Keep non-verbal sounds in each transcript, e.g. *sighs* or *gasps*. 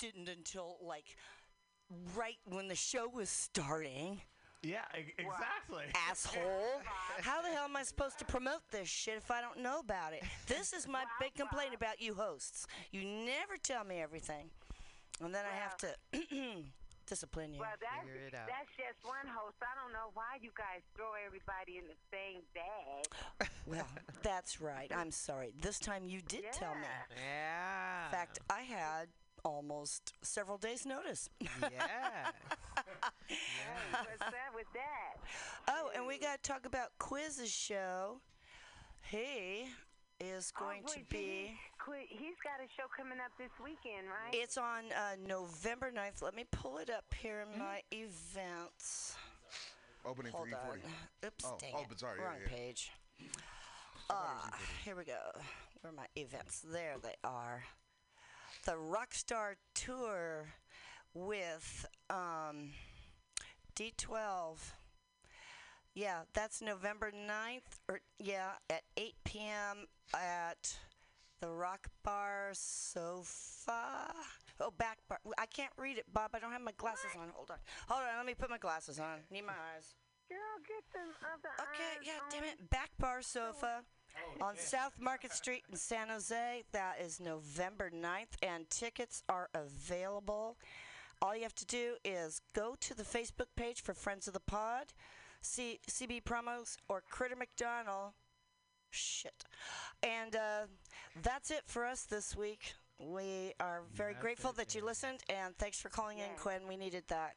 didn't until like right when the show was starting. Yeah, e- exactly. *laughs* Asshole. How the hell am I supposed to promote this shit if I don't know about it? This is my big complaint about you hosts. You never tell me everything. And then I have to *clears throat* discipline you. Well, that's, Figure it out. that's just one host. I don't know why you guys throw everybody in the same bag. Well, that's right. I'm sorry. This time you did tell me. Yeah. In fact, I had almost several days' notice. yeah. *laughs* yeah. What's up with that? Oh, and we got to talk about Quiz's show. He is going oh, to be. He, he's got a show coming up this weekend, right? It's on uh, November 9th. Let me pull it up here in my events. Opening Hold for on. E40. Oops, Oh, dang oh, it. but sorry, yeah, Wrong yeah. page. Ah, here we go. Where are my events? There they are. The Rockstar Tour with um, D12. Yeah, that's November 9th, or yeah, at 8 p.m. at the Rock Bar Sofa. Oh, back bar. I can't read it, Bob. I don't have my glasses on. Hold on. Hold on. Let me put my glasses on. Need my eyes. Girl, get them other Okay, eyes yeah, on. damn it. Back Bar Sofa on South Market Street in San Jose. That is November 9th, and tickets are available. All you have to do is go to the Facebook page for Friends of the Pod, see CB Promos, or Critter McDonald. Shit. And uh, that's it for us this week. We are very That's grateful it, that you listened, and thanks for calling in, Quinn. We needed that.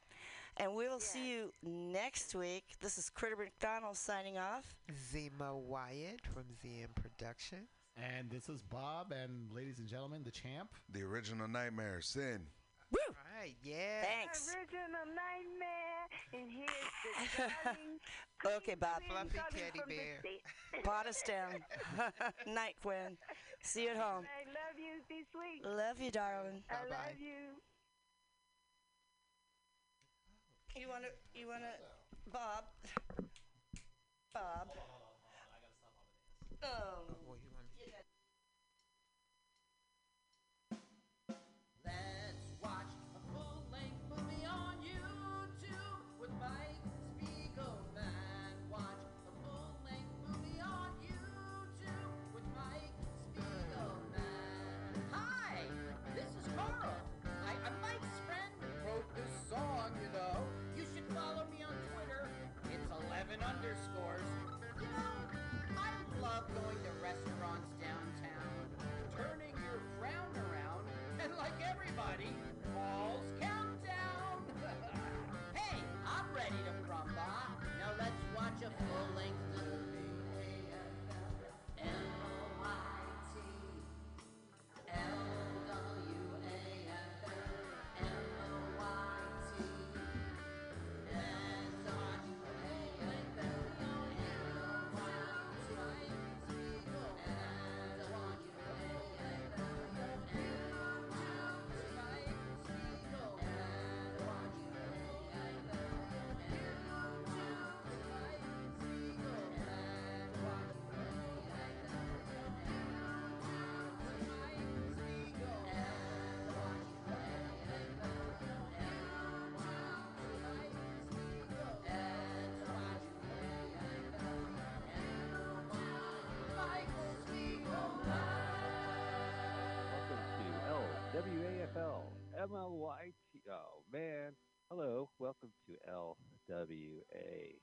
And we will see you next week. This is Critter McDonald signing off. Zima Wyatt from ZM Production. And this is Bob, and ladies and gentlemen, the champ. The original nightmare, Sin. Woo! Right, yeah. Thanks. Original nightmare, and here's the *laughs* darling Okay, Bob. Fluffy teddy bear. state. *laughs* Pot us down. *laughs* Night, Quinn. See you at home. I love you this week. Love you, darling. I Bye-bye. love you. You wanna? You wanna? Bob. Bob. Oh. oh. MLYT. Oh man, hello. Welcome to LWA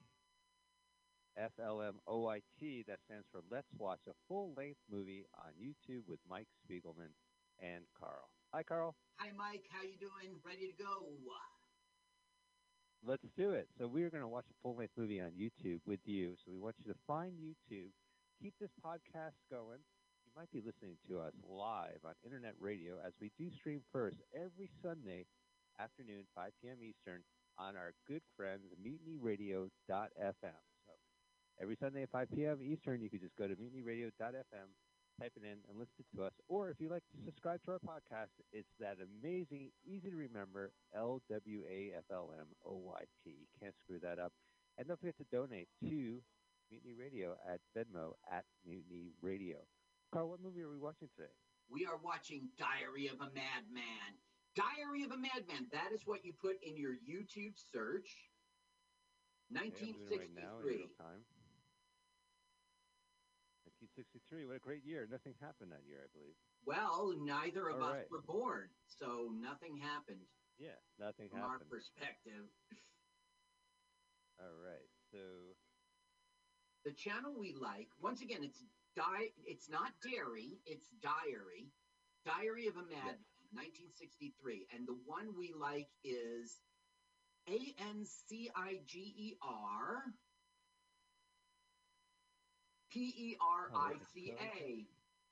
FLMOYT. That stands for Let's Watch a Full-Length Movie on YouTube with Mike Spiegelman and Carl. Hi, Carl. Hi, Mike. How you doing? Ready to go? Let's do it. So we're going to watch a full-length movie on YouTube with you. So we want you to find YouTube, keep this podcast going. You might be listening to us live on internet radio as we do stream first every Sunday afternoon, 5 p.m. Eastern, on our good friends mutinyradio.fm. So every Sunday at 5 p.m. Eastern, you can just go to mutinyradio.fm, type it in, and listen to us. Or if you'd like to subscribe to our podcast, it's that amazing, easy to remember L W A F L M O Y T. You can't screw that up. And don't forget to donate to Mutiny Radio at Venmo at Mutiny Radio. Carl, what movie are we watching today? We are watching Diary of a Madman. Diary of a Madman. That is what you put in your YouTube search. Okay, I'm doing it right now in 1963. real time. 1963. What a great year. Nothing happened that year, I believe. Well, neither of All us right. were born, so nothing happened Yeah, nothing from our perspective. All right. So, The channel we like, once again, it's di- It's not dairy. It's diary. Diary of a Madman, 1963, and the one we like is A N C I G E R P E R I C A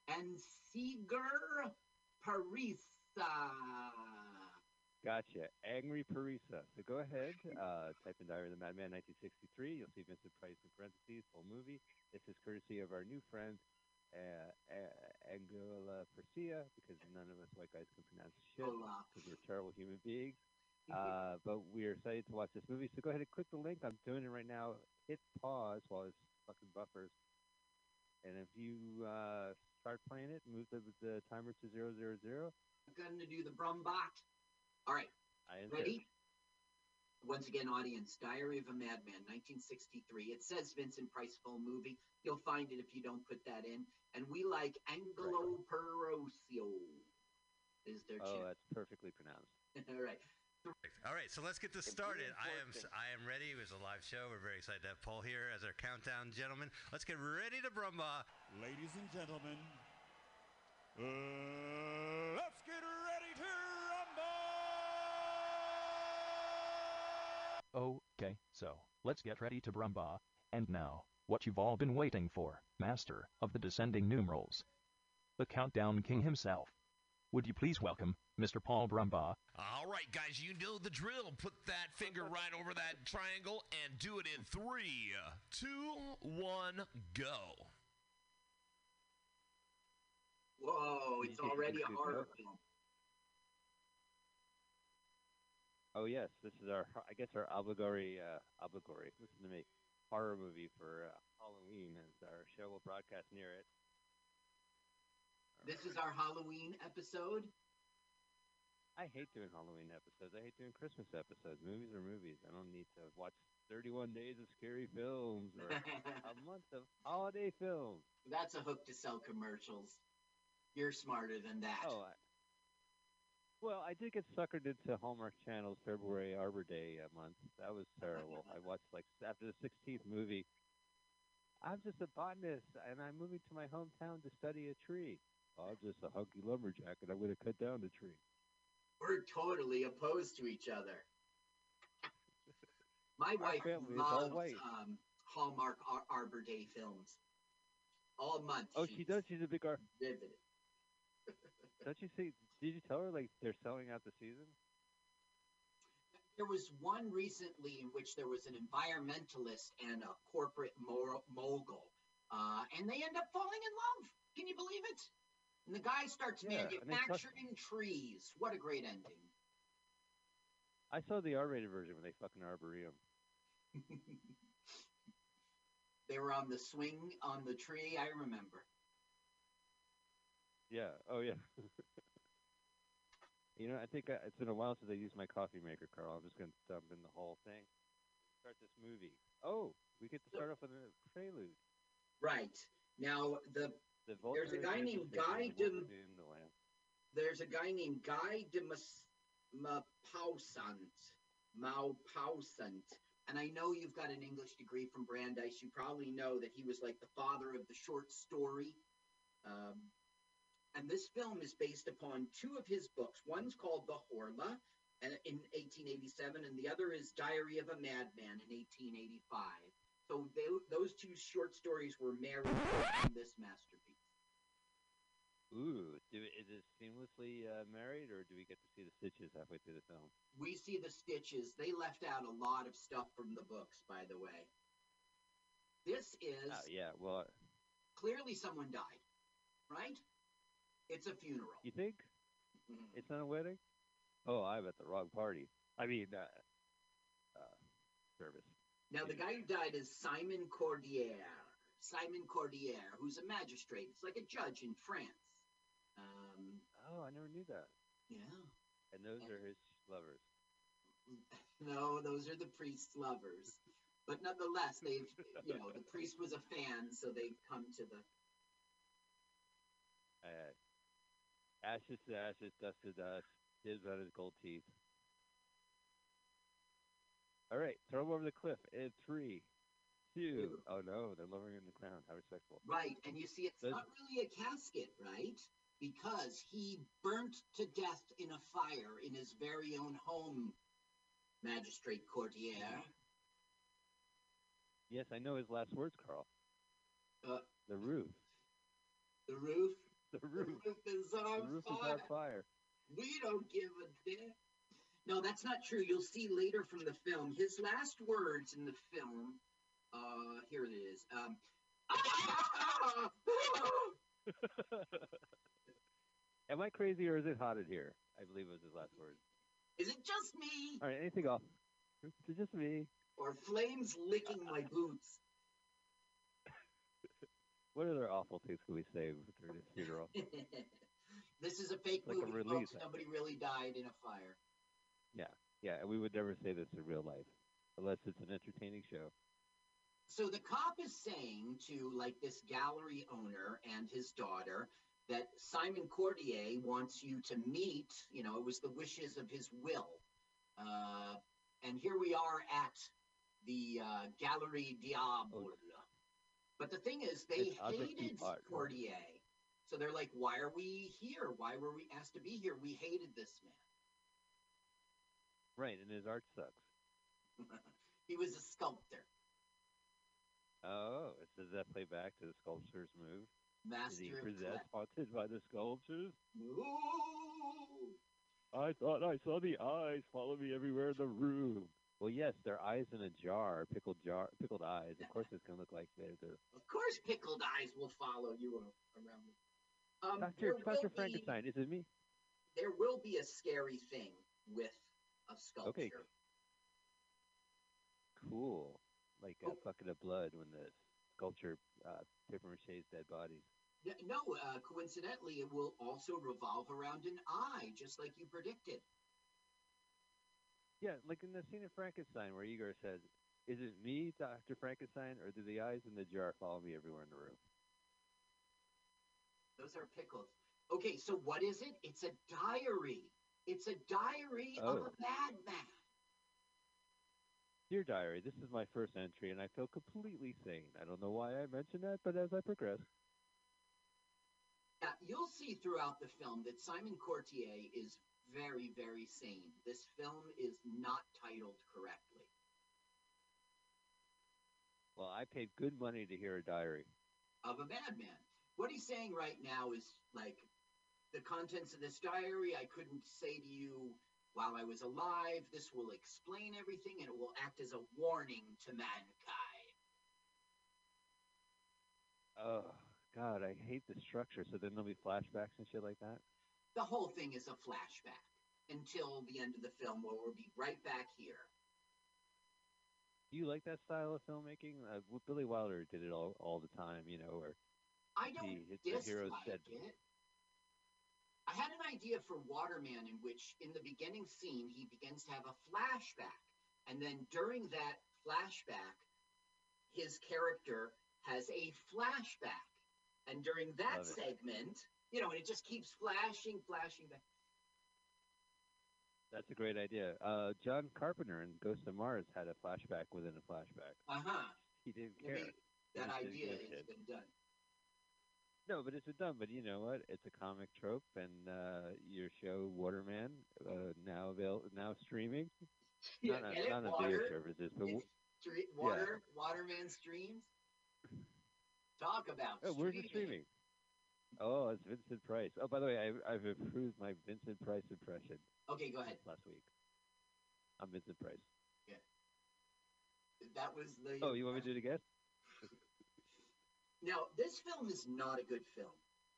oh, and Seeger Parisa. Gotcha. Angry Parisa. So go ahead, uh, type in Diary of the Madman 1963. You'll see Vincent Price in parentheses, full movie. This is courtesy of our new friend, uh, uh, Angela Persia, because none of us white guys can pronounce shit, because we're terrible human beings. *laughs* Uh, but we're excited to watch this movie. So go ahead and click the link. I'm doing it right now. Hit pause while it's fucking buffers. And if you uh, start playing it, move the, the timer to zero zero zero. I'm going to do the Brumbot. All right. I enter. Ready? Once again, audience, Diary of a Madman, 1963. It says Vincent Price full movie. You'll find it if you don't put that in. And we like Angelo Perosio. Is their Oh, channel. that's perfectly pronounced. *laughs* All right. All right, so let's get this started. I am I am ready. It was a live show. We're very excited to have Paul here as our countdown gentleman. Let's get ready to brumba. Ladies and gentlemen, uh, Okay, so, let's get ready to Brumba. And now, what you've all been waiting for, Master of the Descending Numerals. The Countdown King himself. Would you please welcome Mr. Paul Brumba? All right, guys, you know the drill. Put that finger right over that triangle and do it in three, two, one, go. Whoa, it's *laughs* already a horror film. Oh yes, this is our I guess our obligatory uh, obligatory. Listen to me, horror movie for uh, Halloween. As our show will broadcast near it. This is our Halloween episode. I hate doing Halloween episodes. I hate doing Christmas episodes. Movies are movies. I don't need to watch 31 days of scary films or a *laughs* month of holiday films. That's a hook to sell commercials. You're smarter than that. Oh, I, well, I did get suckered into Hallmark Channel's February Arbor Day uh, month. That was terrible. I watched like after the 16th movie. I'm just a botanist, and I'm moving to my hometown to study a tree. I'm just a hunky lumberjack, and I'm going to cut down the tree. We're totally opposed to each other. My Our wife loves um, Hallmark Ar- Arbor Day films. All month. Oh, she does. She's a big. Vivid. Don't you see? Did you tell her like they're selling out the season? There was one recently in which there was an environmentalist and a corporate mor- mogul, uh, and they end up falling in love. Can you believe it? And the guy starts Yeah, manufacturing trees. What a great ending. I saw the R-rated version when they fucking arboreum. *laughs* They were on the swing on the tree. I remember. Yeah. Oh yeah. you know, I think I, it's been a while since I used my coffee maker, Carl. I'm just gonna dump in the whole thing. Start this movie. Oh, we get to start off with a prelude. Right now, the The There's a guy named. Guy de- in the lamb. there's a guy named Guy de Mas- Maupassant, Maupassant, and I know you've got an English degree from Brandeis. You probably know that he was like the father of the short story. Um, and this film is based upon two of his books. One's called The Horla in 1887, and the other is Diary of a Madman in 1885. So they, those two short stories were married in this masterpiece. Ooh, do, is it seamlessly uh, married, or do we get to see the stitches halfway through the film? We see the stitches. They left out a lot of stuff from the books, by the way. This is Uh, yeah. Well, clearly someone died, right? It's a funeral. you think Mhm. it's not a wedding? Oh, I'm at the wrong party. I mean, uh, uh, service. Now, the guy who died is Simon Cordier. Simon Cordier, who's a magistrate. It's like a judge in France. Um, Oh, I never knew that. yeah. And those are his lovers. *laughs* No, those are the priest's lovers. But nonetheless, they've, you know, the priest was a fan, so they've come to the. *laughs* Uh, ashes to ashes, dust to dust. Dibs on his gold teeth. All right, throw him over the cliff in three, two. Oh no, they're lowering him to the ground. How respectful. Right, and you see, it's Those- not really a casket, right? Because he burnt to death in a fire in his very own home, Magistrate Cordier. Yes, I know his last words, Carl. Uh, The roof. the roof. *laughs* The The roof. roof is The on roof is fire. on fire. We don't give a damn. No, that's not true. You'll see later from the film. His last words in the film. Uh, here it is. Um, *laughs* Am I crazy or is it hot in here? I believe it was his last words. is it just me, All right, anything else? It's just me. or flames licking my boots? What other awful things can we say during his funeral? *laughs* this is a fake Like a movie, release. folks. Nobody really died in a fire. Yeah, yeah, and we would never say this in real life unless it's an entertaining show. So the cop is saying to like this gallery owner and his daughter that Simon Cordier wants you to meet. You know, it was the wishes of his will. Uh, and here we are at the uh, Galerie Diable. But the thing is, they It's hated art. Cordier. So they're like, why are we here? Why were we asked to be here? We hated this man. Right, and his art sucks. *laughs* he was a sculptor. Oh, does that play back to the sculptor's move? Master Is he possessed, haunted by the sculptures? I thought I saw the eyes follow me everywhere in the room. Well, yes, they're eyes in a jar, pickled jar, pickled eyes. Of course, it's gonna look like they're the Of course, pickled eyes will follow you around. Um, Doctor Doctor will be- Frankenstein. Is it me? there will be a scary thing with a sculpture. Okay. Cool. Like Oh. a bucket of blood when the sculpture uh, paper mache's dead bodies. No, uh, coincidentally, it will also revolve around an eye, just like you predicted. Yeah, like in the scene of Frankenstein where Igor says, "Is it me, Doctor Frankenstein, or do the eyes in the jar follow me everywhere in the room?" Those are pickles. Okay, so what is it? It's a diary. It's a diary of Oh. a madman. Dear diary, this is my first entry, and I feel completely sane. I don't know why I mentioned that, but as I progress, Now, you'll see throughout the film that Simon Cordier is very, very sane. This film is not titled correctly. well, I paid good money to hear a diary. of a madman. What he's saying right now is like the contents of this diary I couldn't say to you while I was alive. This will explain everything and it will act as a warning to mankind. Oh God, I hate the structure. So then there'll be flashbacks and shit like that. The whole thing is a flashback until the end of the film where we'll be right back here. Do you like that style of filmmaking? Uh, Billy Wilder did it all all the time, you know, where I don't heroes dislike said, it. I had an idea for Waterman in which, in the beginning scene, he begins to have a flashback. And then during that flashback, his character has a flashback. And during that segment it. You know, and it just keeps flashing, flashing back. "That's a great idea." Uh, John Carpenter in Ghost of Mars had a flashback within a flashback. Uh huh. He didn't care. that He idea has been done. No, but it's a dumb. But you know what? It's a comic trope, and uh, your show Waterman uh, now avail- now streaming. *laughs* Yeah, not on, get it? not on video services, but w- water, Waterman streams. Talk about oh, where's streaming. Oh, it's Vincent Price. Oh, by the way, I've, I've improved my Vincent Price impression Okay, go ahead. last week. I'm Vincent Price. Yeah, that was the. Oh, you want me to do it again? *laughs* Now, this film is not a good film,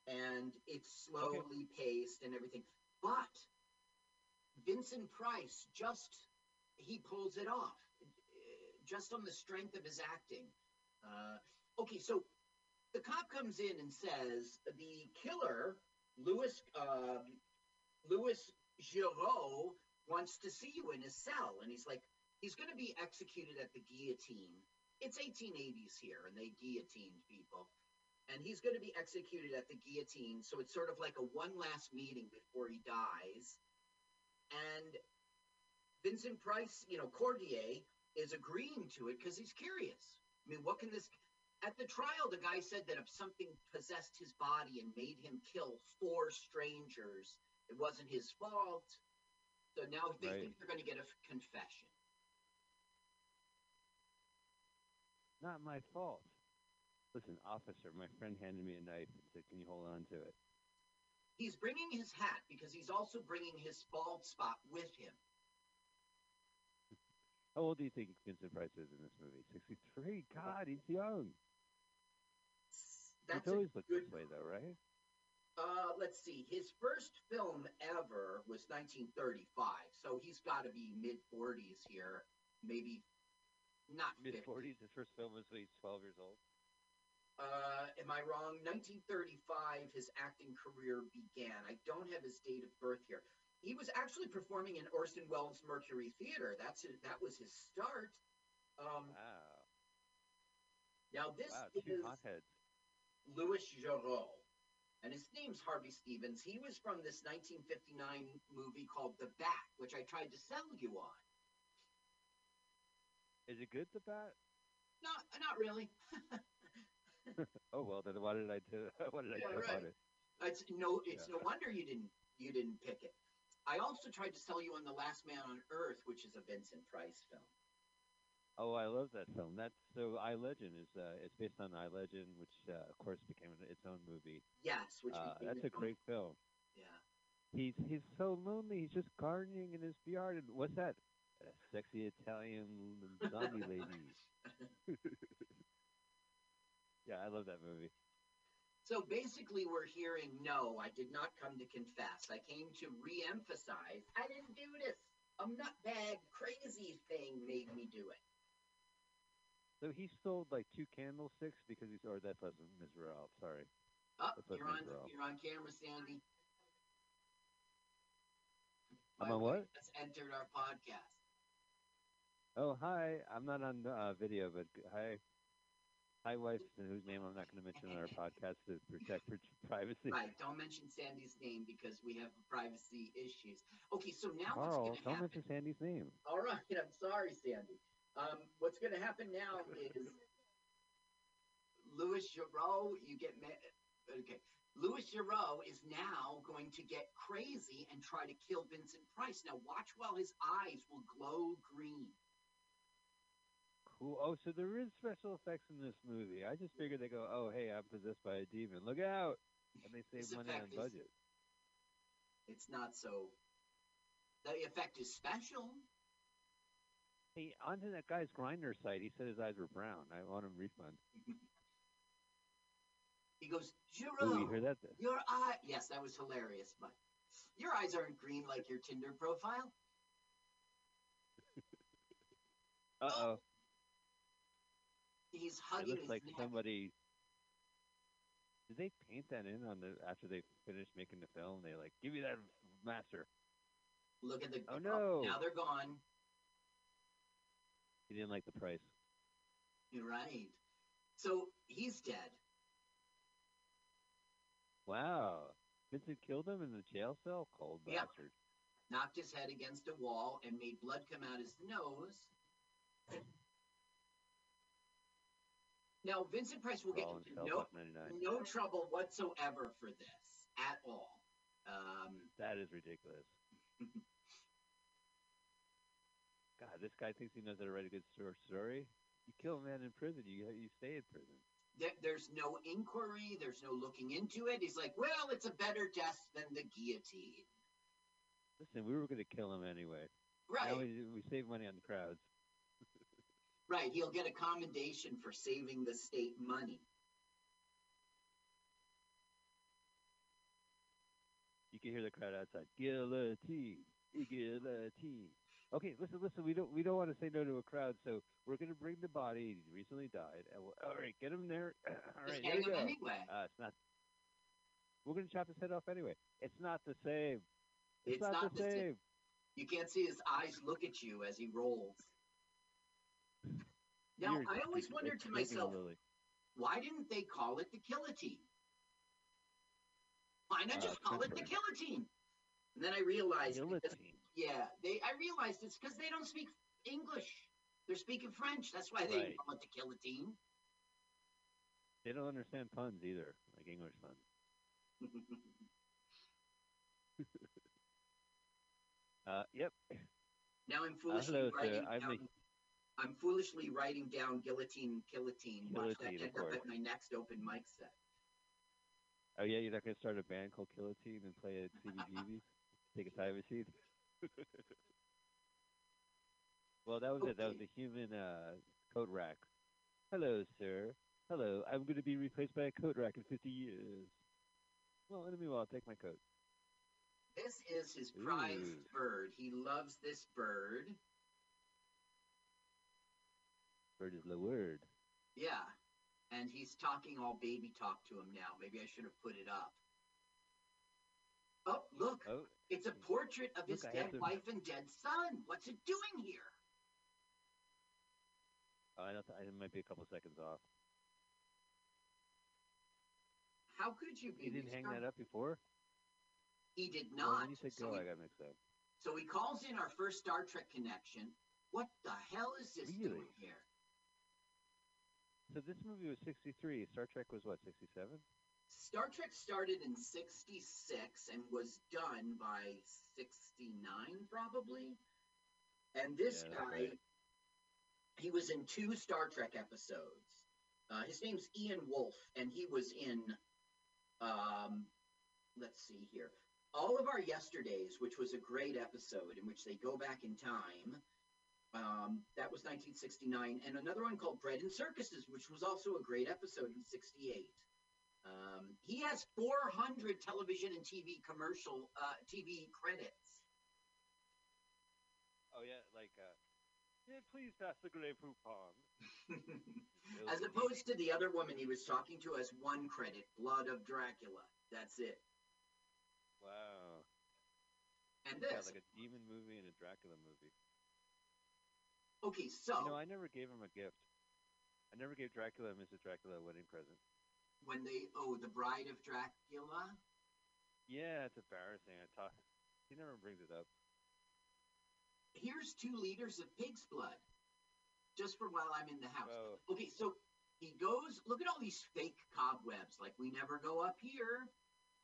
and it's slowly paced and everything. But Vincent Price just he pulls it off, just on the strength of his acting. Uh, okay, so the cop comes in and says the killer, Louis, uh, Louis Giraud wants to see you in his cell, and he's like, he's going to be executed at the guillotine. It's 1880s here, and they guillotined people. And he's going to be executed at the guillotine, so it's sort of like a one last meeting before he dies. And Vincent Price, you know, Cordier is agreeing to it because he's curious. I mean, what can this? At the trial, the guy said that if something possessed his body and made him kill four strangers, it wasn't his fault. So now they Right. think they're going to get a confession. Not my fault. Listen, officer, my friend handed me a knife and said, "Can you hold on to it?" He's bringing his hat because he's also bringing his bald spot with him. How old do you think Vincent Price is in this movie? Sixty-three. God, he's young. That's a always looked good this way, though, right? Uh, let's see. His first film ever was 1935, so he's got to be mid 40s here, maybe not mid 40s. His first film was when he's twelve years old. Uh, am I wrong? 1935, his acting career began. I don't have his date of birth here. He was actually performing in Orson Welles Mercury Theater. That's his, that was his start. Um, Wow. now this Wow, is two hotheads. Louis Giraud, and his name's Harvey Stephens. He was from this 1959 movie called The Bat, which I tried to sell you on. Is it good, the bat? Not, not really. *laughs* oh well, then why did I do? *laughs* Why did I Yeah, right. it? It's no, it's Yeah. no wonder you didn't, you didn't pick it. I also tried to sell you on The Last Man on Earth, which is a Vincent Price film. Oh, I love that film. That's so. I Legend is. Uh, it's based on I Legend, which uh, of course became its own movie. Yes, which Uh, that's a great film. Yeah. He's he's so lonely. He's just gardening in his yard. And what's that? A sexy Italian zombie *laughs* lady. *laughs* yeah, I love that movie. So basically, we're hearing no, I did not come to confess. I came to re emphasize I didn't do this. A nutbag crazy thing made me do it. So he sold like two candlesticks because he's. Or that wasn't Israel. Sorry. Oh, you're on, you're on camera, Sandy. I'm My on what? That's entered our podcast. Oh, hi. I'm not on uh, video, but hi. Hi, wife, whose name I'm not going to mention on our *laughs* podcast to protect her *laughs* privacy. Right, don't mention Sandy's name because we have privacy issues. Okay, so now Carl, what's going to don't mention Sandy's name. All right, *laughs* I'm sorry, Sandy. Um, what's going to happen now is Louis Giraud, you get ma- okay. Louis Giraud is now going to get crazy and try to kill Vincent Price. Now watch while his eyes will glow green. Cool. Oh, so there is special effects in this movie. I just figured they go, oh, hey, I'm possessed by a demon. Look out! And they save money on budget. It's not so. The effect is special. Hey, onto that guy's Grindr site. He said his eyes were brown. I want him refund. *laughs* He goes, you hear that? your eye. Yes, that was hilarious, but your eyes aren't green like your Tinder profile. *laughs* Uh oh. He's It hugging looks his like neck. somebody. Did they paint that in on the after they finished making the film? They like give me that master. Look at the. Oh, no. Now they're gone. He didn't like the price. You're right. So he's dead. Wow. Vincent killed him in the jail cell. Cold Yep. bastard. Knocked his head against a wall and made blood come out his nose. Now Vincent Price will get Rollins no, no trouble whatsoever for this at all. Um, That is ridiculous. *laughs* God, this guy thinks he knows how to write a good story. You kill a man in prison, you you stay in prison. there, there's no inquiry. There's no looking into it. He's like, well, it's a better death than the guillotine. Listen, we were going to kill him anyway. Right. Now we, we save money on the crowds. *laughs* Right. He'll get a commendation for saving the state money. You can hear the crowd outside. Guillotine, guillotine. Okay, listen, listen. We don't we don't want to say no to a crowd, so we're going to bring the body. He recently died. And we'll, all right, get him there. *clears throat* all right, here we go. Anyway. Uh, it's not. We're going to chop his head off anyway. It's not the same. It's, It's not, not the the same. same. You can't see his eyes look at you as he rolls. *laughs* Now, Weird. I always wondered to myself, lily. why didn't they call it the guillotine? Why not Uh, just call it the guillotine? And then I realized, Guillotine. Yeah, they. I realized it's because they don't speak English. They're speaking French. That's why they Right. call it the guillotine. They don't understand puns either, like English puns. *laughs* Uh, yep. now I'm foolishly sir. writing I'm down. the I'm foolishly writing down guillotine, guillotine. Watch that end up at my next open mic set. Oh yeah, you're not gonna start a band called Guillotine and play at CBGB's? *laughs* Take a time machine. *laughs* well, that was it. That was the human uh, coat rack. Hello, sir. Hello. I'm going to be replaced by a coat rack in 50 years. Well, in the meanwhile, I'll take my coat. This is his prized Ooh. bird. He loves this bird. Bird is the word. Yeah. And he's talking all baby talk to him now. Maybe I should have put it up. Oh, look. Oh, It's a portrait of his Look, dead to- wife and dead son. What's it doing here? oh, I, don't th- I might be a couple seconds off. How could you be? He didn't hang that up before? He did Well, not. when you said so, go, he, I got mixed up. so he calls in our first Star Trek connection. What the hell is this doing here? So this movie was 63. Star Trek was what, 67? Star Trek started in 66 and was done by 69, probably. And this Yeah, guy, right. he was in two Star Trek episodes. Uh, his name's Ian Wolfe, and he was in, um, let's see here, All of Our Yesterdays, which was a great episode in which they go back in time. Um, that was 1969, and another one called Bread and Circuses, which was also a great episode in 68. Um, he has 400 television and TV commercial uh, TV credits. Oh, yeah, like, uh, yeah, please pass the Grey Poupon. *laughs* As opposed to the other woman he was talking to as one credit, Blood of Dracula. That's it. Wow. And this. like a demon movie and a Dracula movie. Okay, so You know, I never gave him a gift. I never gave Dracula and Mrs. Dracula a wedding present. When they oh the Bride of Dracula. Yeah, it's embarrassing. I talk. He never brings it up. Here's two liters of pig's blood, just for while I'm in the house. Oh. Okay, so he goes. Look at all these fake cobwebs. Like we never go up here.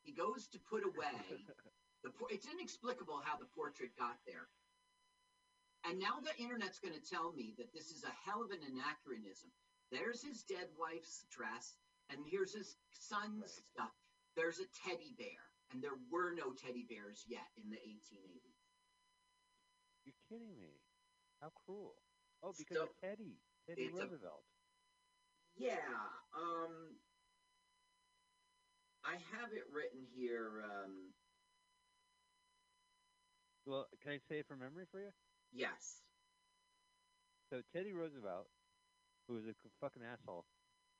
He goes to put away *laughs* the. por- It's inexplicable how the portrait got there. And now the internet's going to tell me that this is a hell of an anachronism. There's his dead wife's dress, and here's his son's stuff. There's a teddy bear, and there were no teddy bears yet in the 1880s. You're kidding me. How cruel. Oh, because So, of Teddy. Teddy it's a- Roosevelt. Yeah, um, I have it written here. Um, Well, can I say it from memory for you? yes. So Teddy Roosevelt, who was a fucking asshole,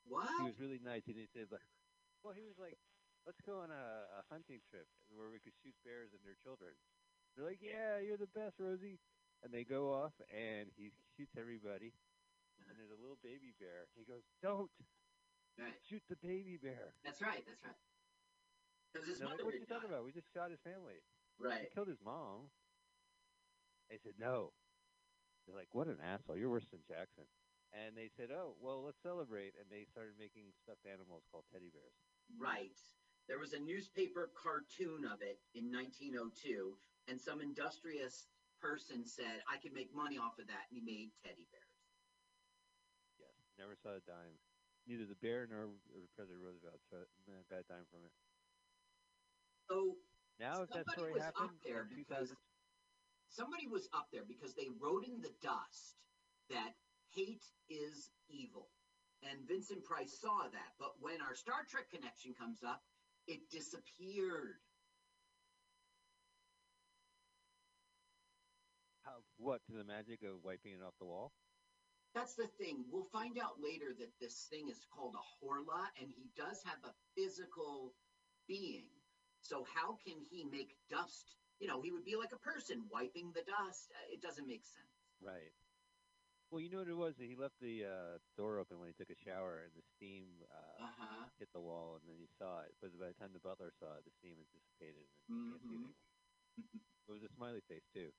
What? he was really nice. He didn't say like, well, he was like, let's go on a, a hunting trip where we could shoot bears and their children. They're like, yeah, you're the best, Rosie. And they go off, and he shoots everybody. And there's a little baby bear. He goes, don't Right. shoot the baby bear. That's right. That's right. His And they're like, what are you talking about? We just shot his family. Right. He killed his mom. They said, no. They're like, what an asshole. You're worse than Jackson. And they said, oh, well, let's celebrate. And they started making stuffed animals called teddy bears. Right. There was a newspaper cartoon of it in 1902, and some industrious person said, I can make money off of that, and he made teddy bears. Yes. Never saw a dime. Neither the bear nor President Roosevelt saw a bad dime from it. So Now, if that Somebody story was up happened there in because 2000, somebody was up there because they wrote in the dust that hate is evil. And Vincent Price saw that. But when our Star Trek connection comes up, it disappeared. how, what, to the magic of wiping it off the wall? That's the thing. We'll find out later that this thing is called a Horla, and he does have a physical being. So how can he make dust you know, he would be like a person wiping the dust. Uh, It doesn't make sense. Right. Well, you know what it was? He left the uh, door open when he took a shower, and the steam uh, Uh-huh. hit the wall, and then he saw it. But by the time the butler saw it, the steam had dissipated, and you can't see it Mhm. It was a smiley face too,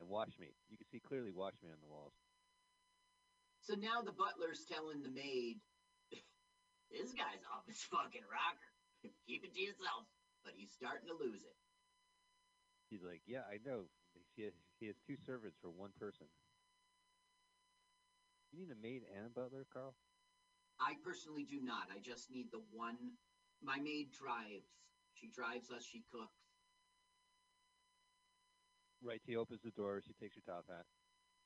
and wash me. You can see clearly wash me on the walls. So now the butler's telling the maid, *laughs* this guy's *laughs* off his fucking rocker. Keep it to yourself. But he's starting to lose it. He's like, "Yeah, I know. He has, he has two servants for one person." You need a maid and a butler, Carl? I personally do not. I just need the one. My maid drives. She drives us. She cooks. Right. She opens the door. She takes your top hat.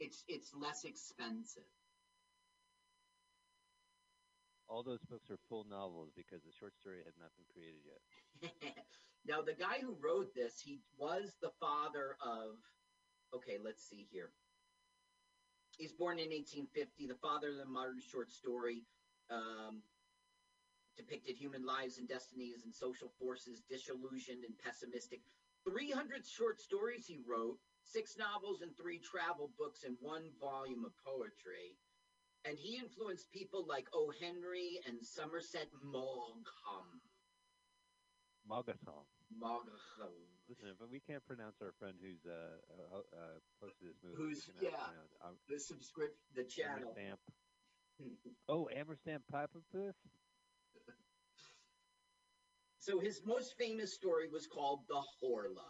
It's it's less expensive. All those books are full novels because the short story had not been created yet. *laughs* now the guy who wrote this, he was the father of. Okay, let's see here. He's born in 1850. The father of the modern short story um, depicted human lives and destinies and social forces, disillusioned and pessimistic. 300 short stories he wrote, six novels and three travel books, and one volume of poetry. And he influenced people like O. Henry and Somerset Maugham. Maugham. Maugham. Listen, but we can't pronounce our friend who's uh, uh, uh, posted this movie. Who's- yeah. um, The subscript, the channel. Ammerstamp. *laughs* Oh, Ammerstamp Piperpuss? So his most famous story was called The Horla.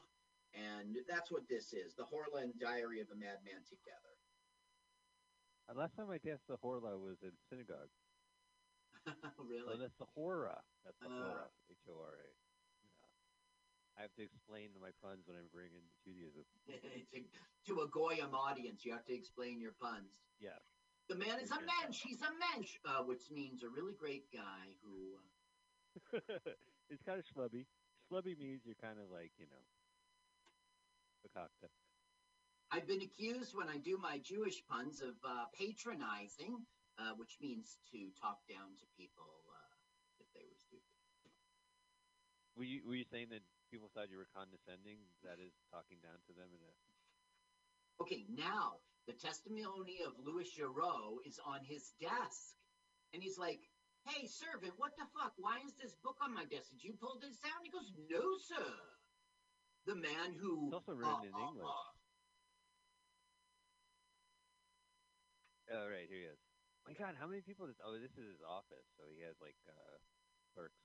And that's what this is The Horla and Diary of a Madman Together. Uh, last time I guessed the Horla was in synagogue. *laughs* really? Oh, that's the Hora. That's the Uh. Hora. H O R A. I have to explain my puns when I bring in Judaism. to, to a Goyim audience, you have to explain your puns. Yeah. The man is a mensch. He's a mensch, uh, which means a really great guy who. Uh, *laughs* it's kind of schlubby. Schlubby means you're kind of like, you know, fakakta. I've been accused when I do my Jewish puns of uh, patronizing, uh, which means to talk down to people uh, if they were stupid. Were you were you saying that people thought you were condescending? That is talking down to them in a Okay, now the testimony of Louis Giraud is on his desk. And he's like, Hey, servant, what the fuck? Why is this book on my desk? Did you pull this down? He goes, No, sir. The man who. It's also written in uh, uh, English. uh, Oh right, here he is. My God, how many people? Does, oh, this is his office, so he has like uh, clerks.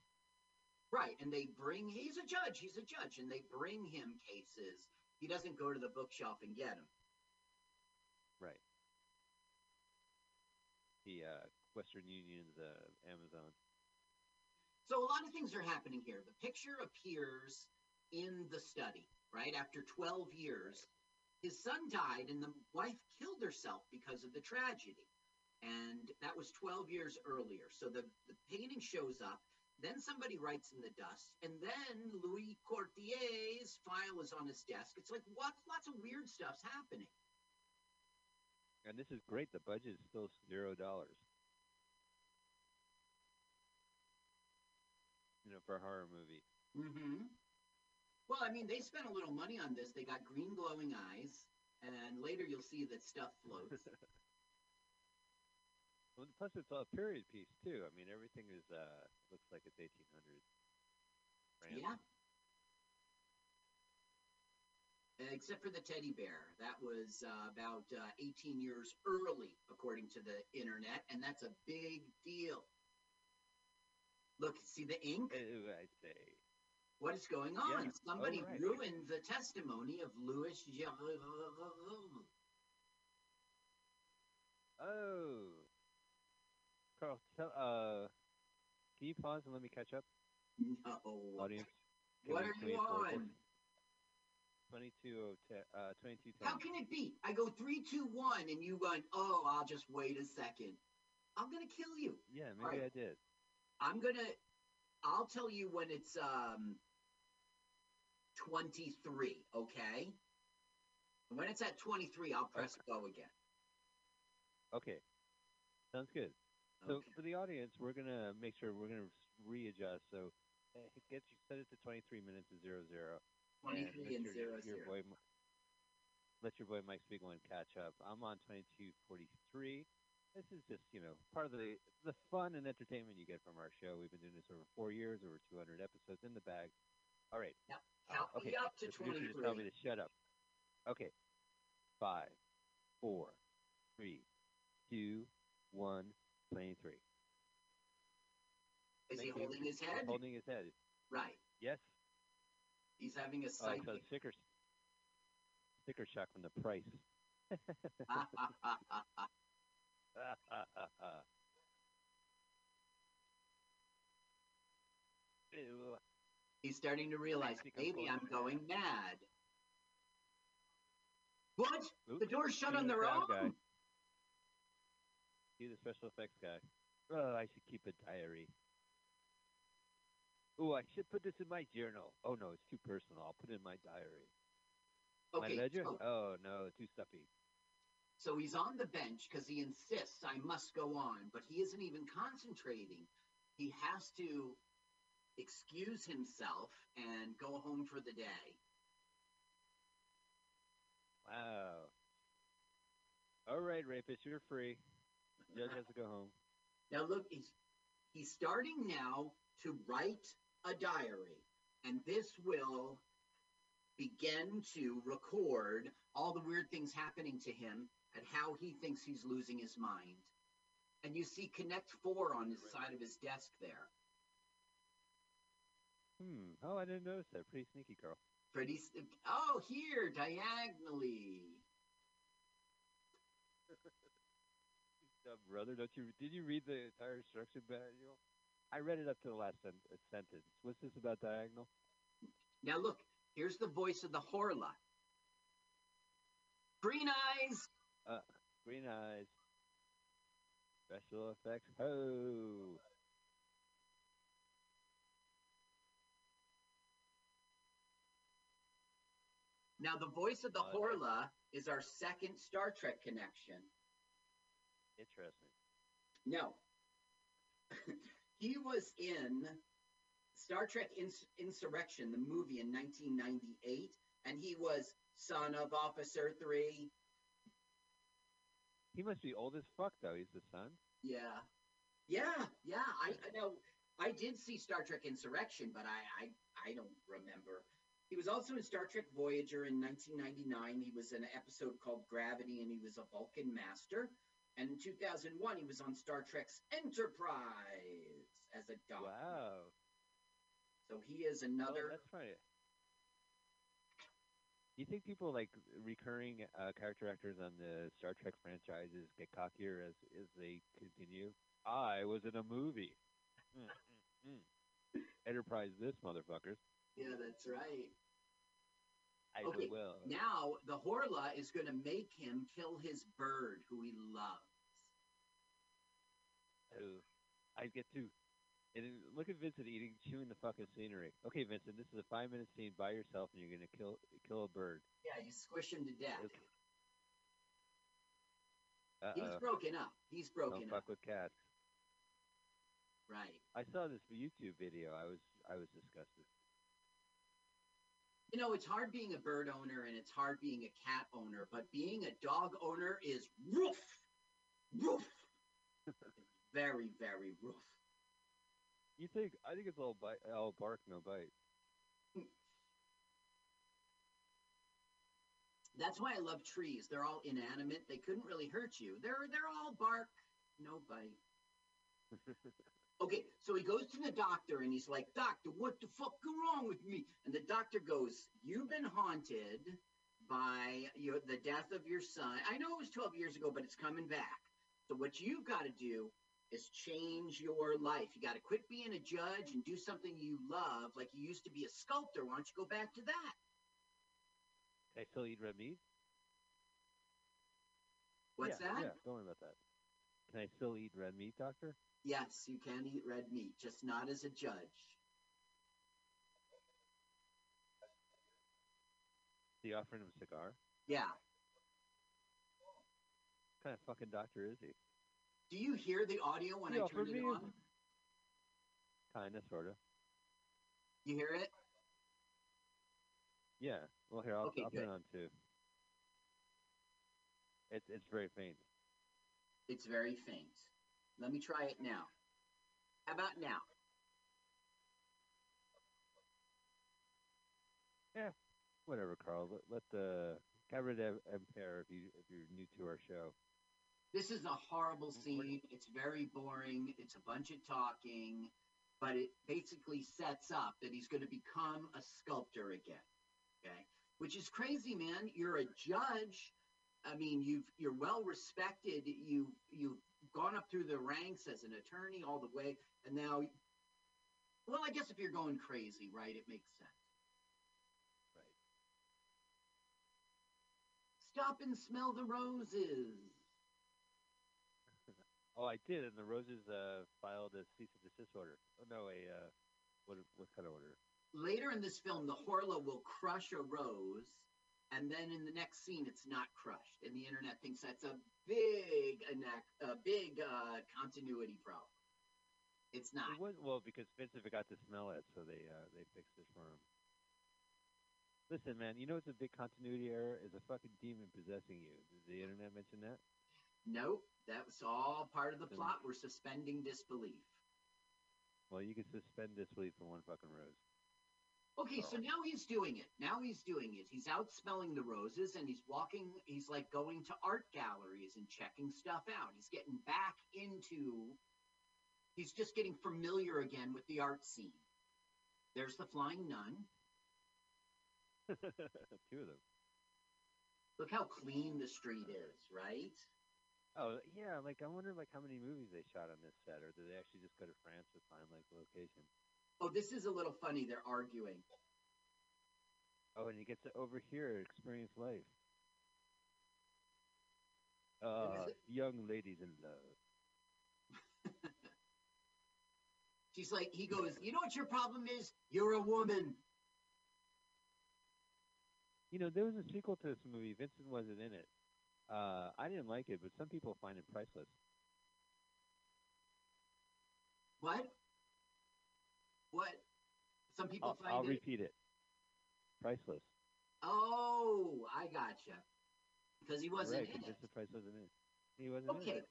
Right, and they bring, he's a judge, he's a judge, and they bring him cases. He doesn't go to the bookshelf and get them. Right. The uh, Western Union's uh, Amazon. So a lot of things are happening here. The picture appears in the study, right? After 12 years, his son died and the wife killed herself because of the tragedy. And that was 12 years earlier. So the, the painting shows up. Then somebody writes in the dust, and then Louis Courtier's file is on his desk. It's like what? Lots of weird stuff's happening. And this is great. The budget is still zero dollars. You know, for a horror movie. Mm-hmm. Well, I mean, they spent a little money on this. They got green glowing eyes, and later you'll see that stuff floats. *laughs* Well, plus, it's a period piece too. I mean, everything is uh looks like it's 1800s. France. Yeah. Except for the teddy bear. That was uh, about uh, 18 years early, according to the internet, and that's a big deal. Look, see the ink? Uh, I say. What is going on? Yeah. Somebody Oh, right. ruined the testimony of Louis Giraud. Oh. Carl, tell, uh, you pause and let me catch up, No. audience? What are you on? this? 22 uh, 22 How can it be? I go three, two, one, and you went, oh, I'll just wait a second. I'm going to kill you. Yeah, maybe right. I did. I'm going to, I'll tell you when it's um 23, okay? When it's at 23, I'll press go again. Okay. Sounds good. So Okay. for the audience, we're gonna make sure we're gonna readjust. So uh, it gets you set it to 23 minutes to zero zero, 23 and zero, your, your zero. boy, let your boy Mike Spiegelman catch up. I'm on 2243. This is just, you know, part of the the fun and entertainment you get from our show. We've been doing this over four years, over 200 episodes in the bag. All right. Now, Uh, okay. me up to the producer just tell me to shut up. Okay. Five, four, three, two, one, 23. Is he you. holding his He's head? Holding his head. Right. Yes. He's having a Oh, psychic. so sticker, sticker shock from the price. *laughs* He's starting to realize maybe I'm going mad. What? Oop, The doors shut see on the their own? Guy. See the special effects guy. Oh, I should keep a diary. Oh, I should put this in my journal. Oh no, it's too personal. I'll put it in my diary. Okay, my ledger? so- Oh no, too stuffy. So he's on the bench because he insists I must go on, but he isn't even concentrating. He has to excuse himself and go home for the day. Wow. All right, rapist, you're free. Judge has to go home. Now look, he's he's starting now to write a diary, and this will begin to record all the weird things happening to him and how he thinks he's losing his mind. And you see Connect Four on the side of his desk there. Hmm. Oh, I didn't notice that. Pretty sneaky girl. Pretty. s- Oh, here diagonally. *laughs* Dumb brother, don't you? Did you read the entire instruction manual? I read it up to the last sen- uh, sentence. What's this about diagonal? Now look, here's the voice of the Horla. Green eyes. Uh, green eyes. Special effects. Ho! Now the voice of the Uh, Horla is our second Star Trek connection. Interesting. No. *laughs* he was in Star Trek Ins- Insurrection, the movie in 1998, and he was son of Officer 3. He must be old as fuck, though. He's the son. Yeah. Yeah, yeah. I, I know. I did see Star Trek Insurrection, but I, I, I don't remember. He was also in Star Trek Voyager in 1999. He was in an episode called Gravity, and he was a Vulcan master. And in 2001, he was on Star Trek's Enterprise as a doctor. Wow. So he is another. Oh, that's right. Do You think people like recurring uh, character actors on the Star Trek franchises get cockier as as they continue? I was in a movie. *laughs* Mm, mm, mm. Enterprise, this motherfuckers. Yeah, that's right. I okay, will. now the Horla is going to make him kill his bird, who he loves. Oh, I get to. And look at Vincent eating, chewing the fucking scenery. Okay, Vincent, this is a five minute scene by yourself, and you're gonna kill kill a bird. Yeah, you squish him to death. Uh He's broken up. He's broken Don't fuck up. with cats. Right. I saw this YouTube video. I was I was disgusted. You know, it's hard being a bird owner and it's hard being a cat owner, but being a dog owner is roof, roof. *laughs* very, very roof. You think? I think it's all bite, all bark, no bite. That's why I love trees. They're all inanimate. They couldn't really hurt you. They're they're all bark, no bite. *laughs* Okay, so he goes to the doctor and he's like, Doctor, what the fuck is wrong with me? And the doctor goes, You've been haunted by your the death of your son. I know it was 12 years ago, but it's coming back. So what you've got to do is change your life. You got to quit being a judge and do something you love, like you used to be a sculptor. Why don't you go back to that? Can I still eat red meat? What's yeah, that? Yeah, don't worry about that. Can I still eat red meat, doctor? Yes, you can eat red meat, just not as a judge. You offering him a cigar? Yeah. What kind of fucking doctor is he? Do you hear the audio when He I turn it on? Kinda, sorta. You hear it? Yeah. Well, here I'll, Okay, I'll put it on too. It's it's very faint. It's very faint. Let me try it now. How about now? Yeah. Whatever, Carl. Let, let the Em- Empire if you if you're new to our show. This is a horrible mm, scene. It's very boring. It's a bunch of talking, but it basically sets up that he's going to become a sculptor again. Okay, which is crazy, man. You're a judge. I mean, you've you're well respected. You you've gone up through the ranks as an attorney all the way, and now, well, I guess if you're going crazy, right, it makes sense. Right. Stop and smell the roses. *laughs* Oh, I did, and the Roses uh, filed a cease and desist order. Oh no, a uh, what what kind of order? later in this film, the Horla will crush a rose, and then in the next scene, it's not crushed, and the internet thinks that's a big, a big uh, continuity problem. It's not. It was well because Vincent forgot to smell it, so they uh, they fixed it for him. Listen, man, you know what's a big continuity error? Is a fucking demon possessing you. Did the internet mention that? Nope, that was all part of the plot. We're suspending disbelief. Well, you can suspend disbelief for one fucking rose. Okay, so now he's doing it. Now he's doing it. He's out smelling the roses and he's walking, he's like going to art galleries and checking stuff out. He's getting back into, he's just getting familiar again with the art scene. There's the flying nun. *laughs* Two of them. Look how clean the street is, right? Oh yeah, like I wonder like how many movies they shot on this set, or did they actually just go to France to find like location? Oh, this is a little funny. They're arguing. Oh, and he gets to overhear experience life. Uh, *laughs* young ladies in love. *laughs* She's like, he goes, You know what your problem is? You're a woman. You know, there was a sequel to this movie. Vincent wasn't in it. Uh, I didn't like it, but some people find it priceless. What? What? Some people I'll, find I'll it. repeat it. Priceless. Oh, I gotcha. Because he wasn't right, in it. Vincent Price wasn't in. He wasn't in Okay,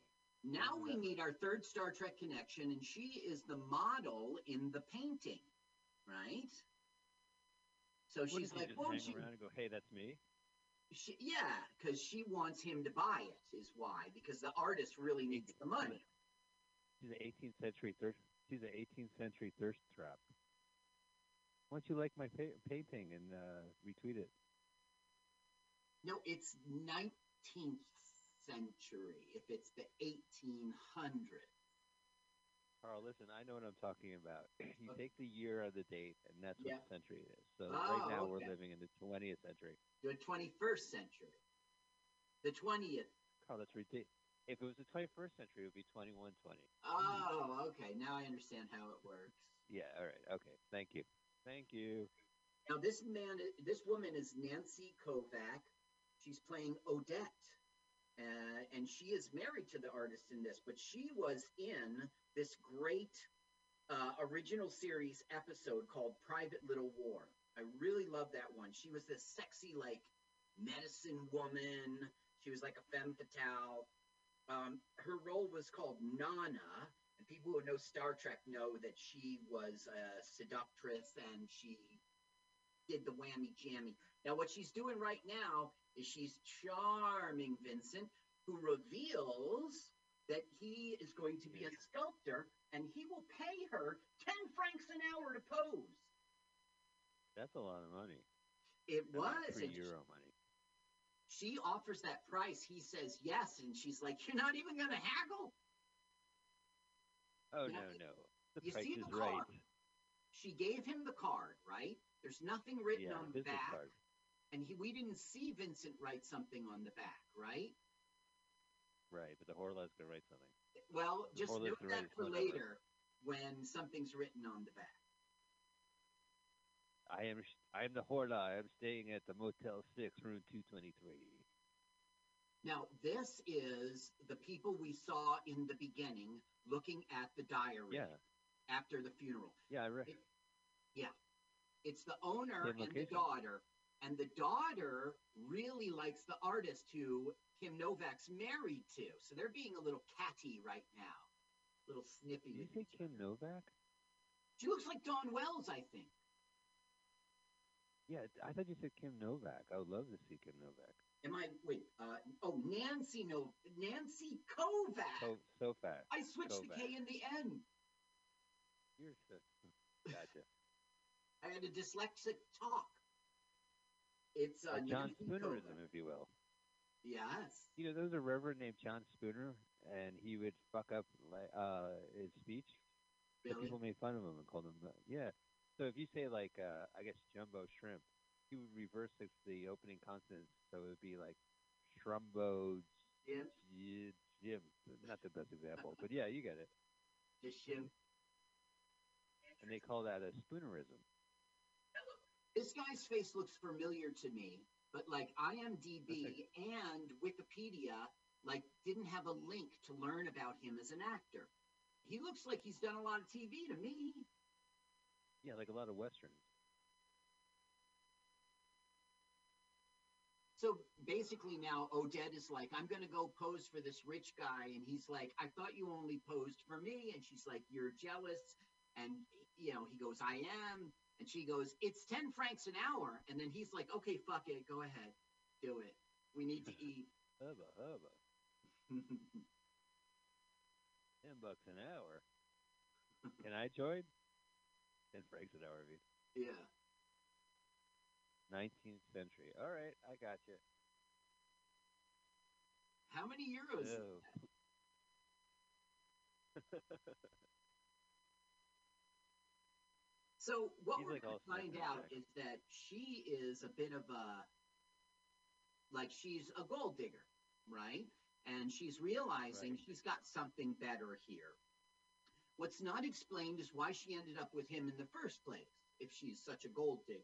now we meet our third Star Trek connection, and she is the model in the painting, right? So What, she's like, just won't hang you? around and go, "Hey, that's me." She, yeah, because she wants him to buy it, is why. Because the artist really needs the money. She's an 18th century thirst. She's an 18th century thirst trap. Why don't you like my pa- painting and uh, retweet it? No, it's 19th century. If it's the 1800s. Carl, listen, I know what I'm talking about. *clears throat* You take the year of the date, and that's Yeah. what century it is. So Oh, right now we're living in the 20th century. The 21st century. The 20th. Carl, that's ridiculous. If it was the 21st century, it would be 2120. Oh, okay. Now I understand how it works. Yeah, all right. Okay. Thank you. Thank you. Now this man, this woman is Nancy Kovack. She's playing Odette, uh, and she is married to the artist in this. But she was in this great uh, original series episode called Private Little War. I really love that one. She was this sexy, like medicine woman. She was like a femme fatale. Um, her role was called Nana, and people who know Star Trek know that she was a seductress and she did the whammy jammy. Now, what she's doing right now is she's charming Vincent, who reveals that he is going to be a sculptor and he will pay her 10 francs an hour to pose. That's a lot of money. It That's was. Euro money. She offers that price. He says yes. And she's like, You're not even going to haggle? Oh, no, no. The you price see is the right. card? She gave him the card, right? There's nothing written Yeah, on the back. card. And he, we didn't see Vincent write something on the back, right? Right, but the Horla's going to write something. Well, The just note that for later when something's written on the back. I am I am the Horla. I am staying at the Motel 6, room 223. Now, this is the people we saw in the beginning looking at the diary Yeah. after the funeral. Yeah, I re- It- yeah. It's the owner Same and the daughter, and the daughter really likes the artist who Kim Novak's married to. So they're being a little catty right now, a little snippy. Did you say Kim. Novak? She looks like Dawn Wells, I think. Yeah, I thought you said Kim Novak. I would love to see Kim Novak. Am I wait? Uh, oh, Nancy no, Nancy Kovack. So so fast. I switched the K in the end. You're so gotcha. I had a dyslexic talk. It's uh, A John Spoonerism, Kovack. if you will. Yes. You know, there was a reverend named John Spooner, and he would fuck up uh his speech. So Really? people made fun of him and called him, uh, yeah. So if you say like, uh, I guess jumbo shrimp, he would reverse the, the opening consonants, so it would be like shrumbo Jim. j- Jim. Not the best example, but yeah, you get it. Just Jim. And they call that a spoonerism. This guy's face looks familiar to me, but like IMDb and Wikipedia like didn't have a link to learn about him as an actor. He looks like he's done a lot of TV to me. Yeah, like a lot of westerns. So basically now Odette is like, I'm gonna go pose for this rich guy, and he's like, I thought you only posed for me, and she's like, You're jealous, and you know he goes, I am, and she goes, It's ten francs an hour, and then he's like, Okay, fuck it, go ahead, do it. We need to eat. *laughs* Hubba hubba. *laughs* Ten bucks an hour. Can I join? Francs an hour, yeah. Nineteenth century. All right, I got you. How many euros? is *laughs* Oh. So what He's we're like going to find out back. is that she is a bit of a like she's a gold digger, right? And she's realizing Right. she's got something better here. What's not explained is why she ended up with him in the first place if she's such a gold digger.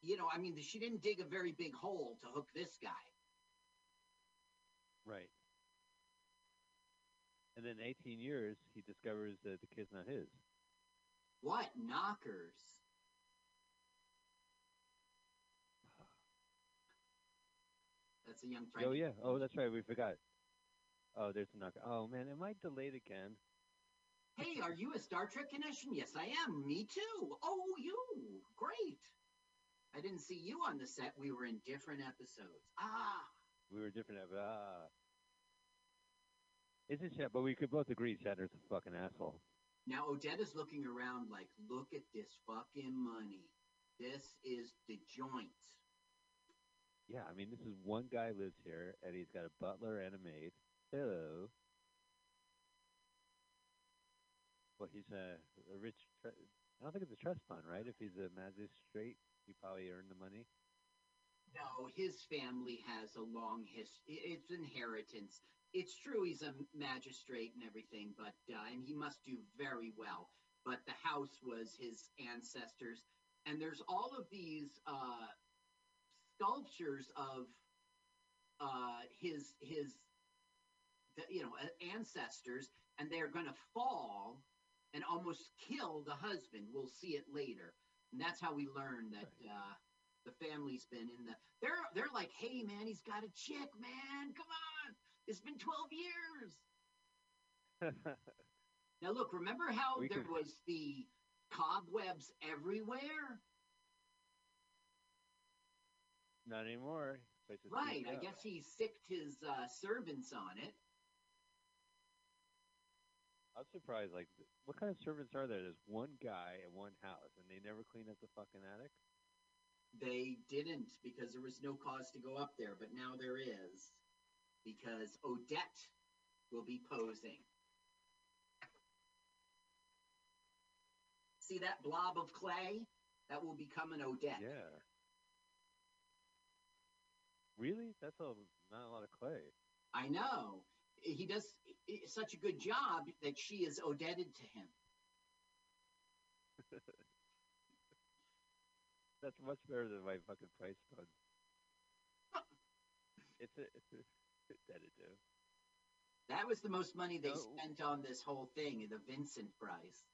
You know, I mean, she didn't dig a very big hole to hook this guy. Right. And then 18 years, he discovers that the kid's not his. What knockers? That's a young. Oh yeah. Oh, that's right. We forgot. Oh, there's a knock. Oh man, am I delayed again? Hey, are you a Star Trek connection? Yes, I am. Me too. Oh, you. Great. I didn't see you on the set. We were in different episodes. Ah. We were different. But, ah. Isn't Shat? But we could both agree Shatner's a fucking asshole. Now Odette is looking around like, look at this fucking money. This is the joint. Yeah, I mean, this is one guy lives here, and he's got a butler and a maid. Hello. Well, he's a, a rich. Tre- I don't think it's a trust fund, right? If he's a magistrate, he probably earned the money. No, his family has a long history. It's inheritance. It's true he's a magistrate and everything, but uh, and he must do very well. But the house was his ancestors, and there's all of these uh, sculptures of uh, his his you know ancestors, and they're going to fall and almost kill the husband. We'll see it later, and that's how we learn that. Uh, the family's been in the they're they're like hey man he's got a chick man. Come on. It's been 12 years. *laughs* Now look remember how We there could- was the cobwebs everywhere? Not anymore. Right. i guess he sicked his uh, servants on it I'm surprised. Like, what kind of servants are there? There's one guy in one house, and they never clean up the fucking attic. they didn't because there was no cause to go up there but now there is because odette will be posing see that blob of clay that will become an odette Yeah. Really? That's a not a lot of clay. I know. He does such a good job that she is odetted to him. *laughs* That's much better than my fucking price fund. *laughs* it's a it's a it's additive. That was the most money they No. spent on this whole thing, the Vincent price.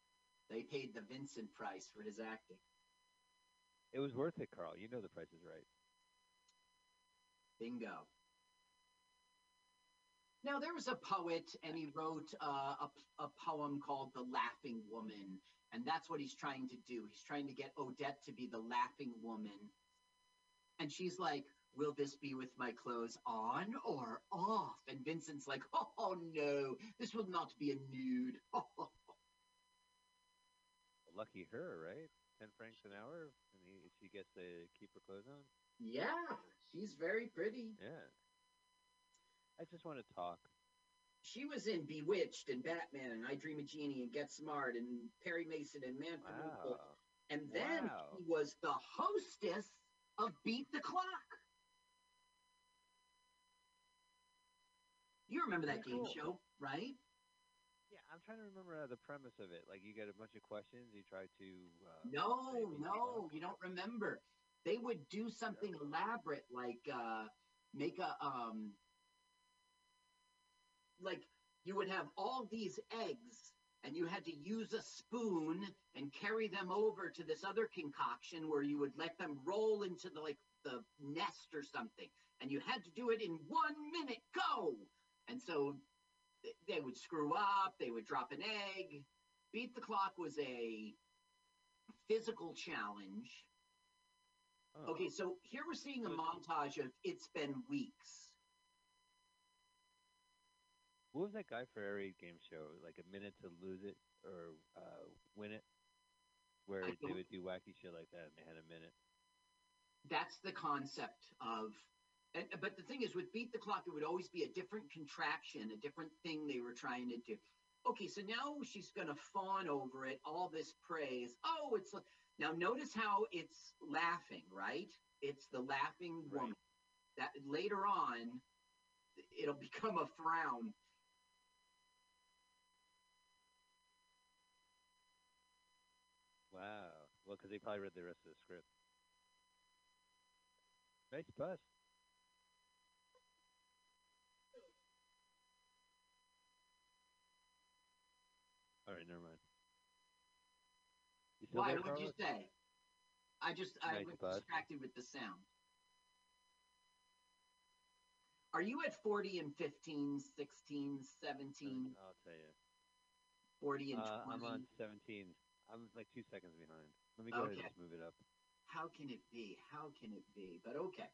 They paid the Vincent price for his acting. It was worth it, Carl. You know the price is right. Bingo. Now there was a poet, and he wrote uh, a, a poem called "The Laughing Woman," and that's what he's trying to do. He's trying to get Odette to be the laughing woman, and she's like, "Will this be with my clothes on or off?" And Vincent's like, *laughs* "Oh no, this will not be a nude." *laughs* Lucky her, right? Ten francs an hour, and he, she gets to keep her clothes on. yeah, she's very pretty. Yeah. I just want to talk. She was in Bewitched and Batman and I Dream of Jeannie and Get Smart and Perry Mason and Man from. Wow. And then Wow. he was the hostess of Beat the Clock. You remember that game cool. show, right? Yeah, I'm trying to remember uh, the premise of it. Like, you get a bunch of questions, you try to. Uh, No, no, you don't remember. They would do something elaborate like uh make a um like you would have all these eggs and you had to use a spoon and carry them over to this other concoction where you would let them roll into the like the nest or something. And you had to do it in 1 minute. Go! And so th- they would screw up they would drop an egg. Beat the clock was a physical challenge. Oh. Okay, so here we're seeing a montage of It's Been Weeks. What was that Guy Fieri game show? Like a minute to lose it or uh, win it, where they would do wacky shit like that, and they had a minute. That's the concept of. And, but the thing is, with Beat the Clock, it would always be a different contraction, a different thing they were trying to do. Okay, so now she's going to fawn over it, all this praise. Oh, it's. Now, notice how it's laughing, right? It's the laughing woman. That later on, it'll *laughs* become a frown. Wow. Well, because they probably read the rest of the script. Nice bust. All right, never mind. You Why? What'd you say? I just I was bud. distracted with the sound. Are you at 40 and 15, 16, 17, I'll tell you. 40 and Uh, 20? I'm on 17. I'm like two seconds behind. Let me go ahead and just move it up. How can it be? How can it be? But okay.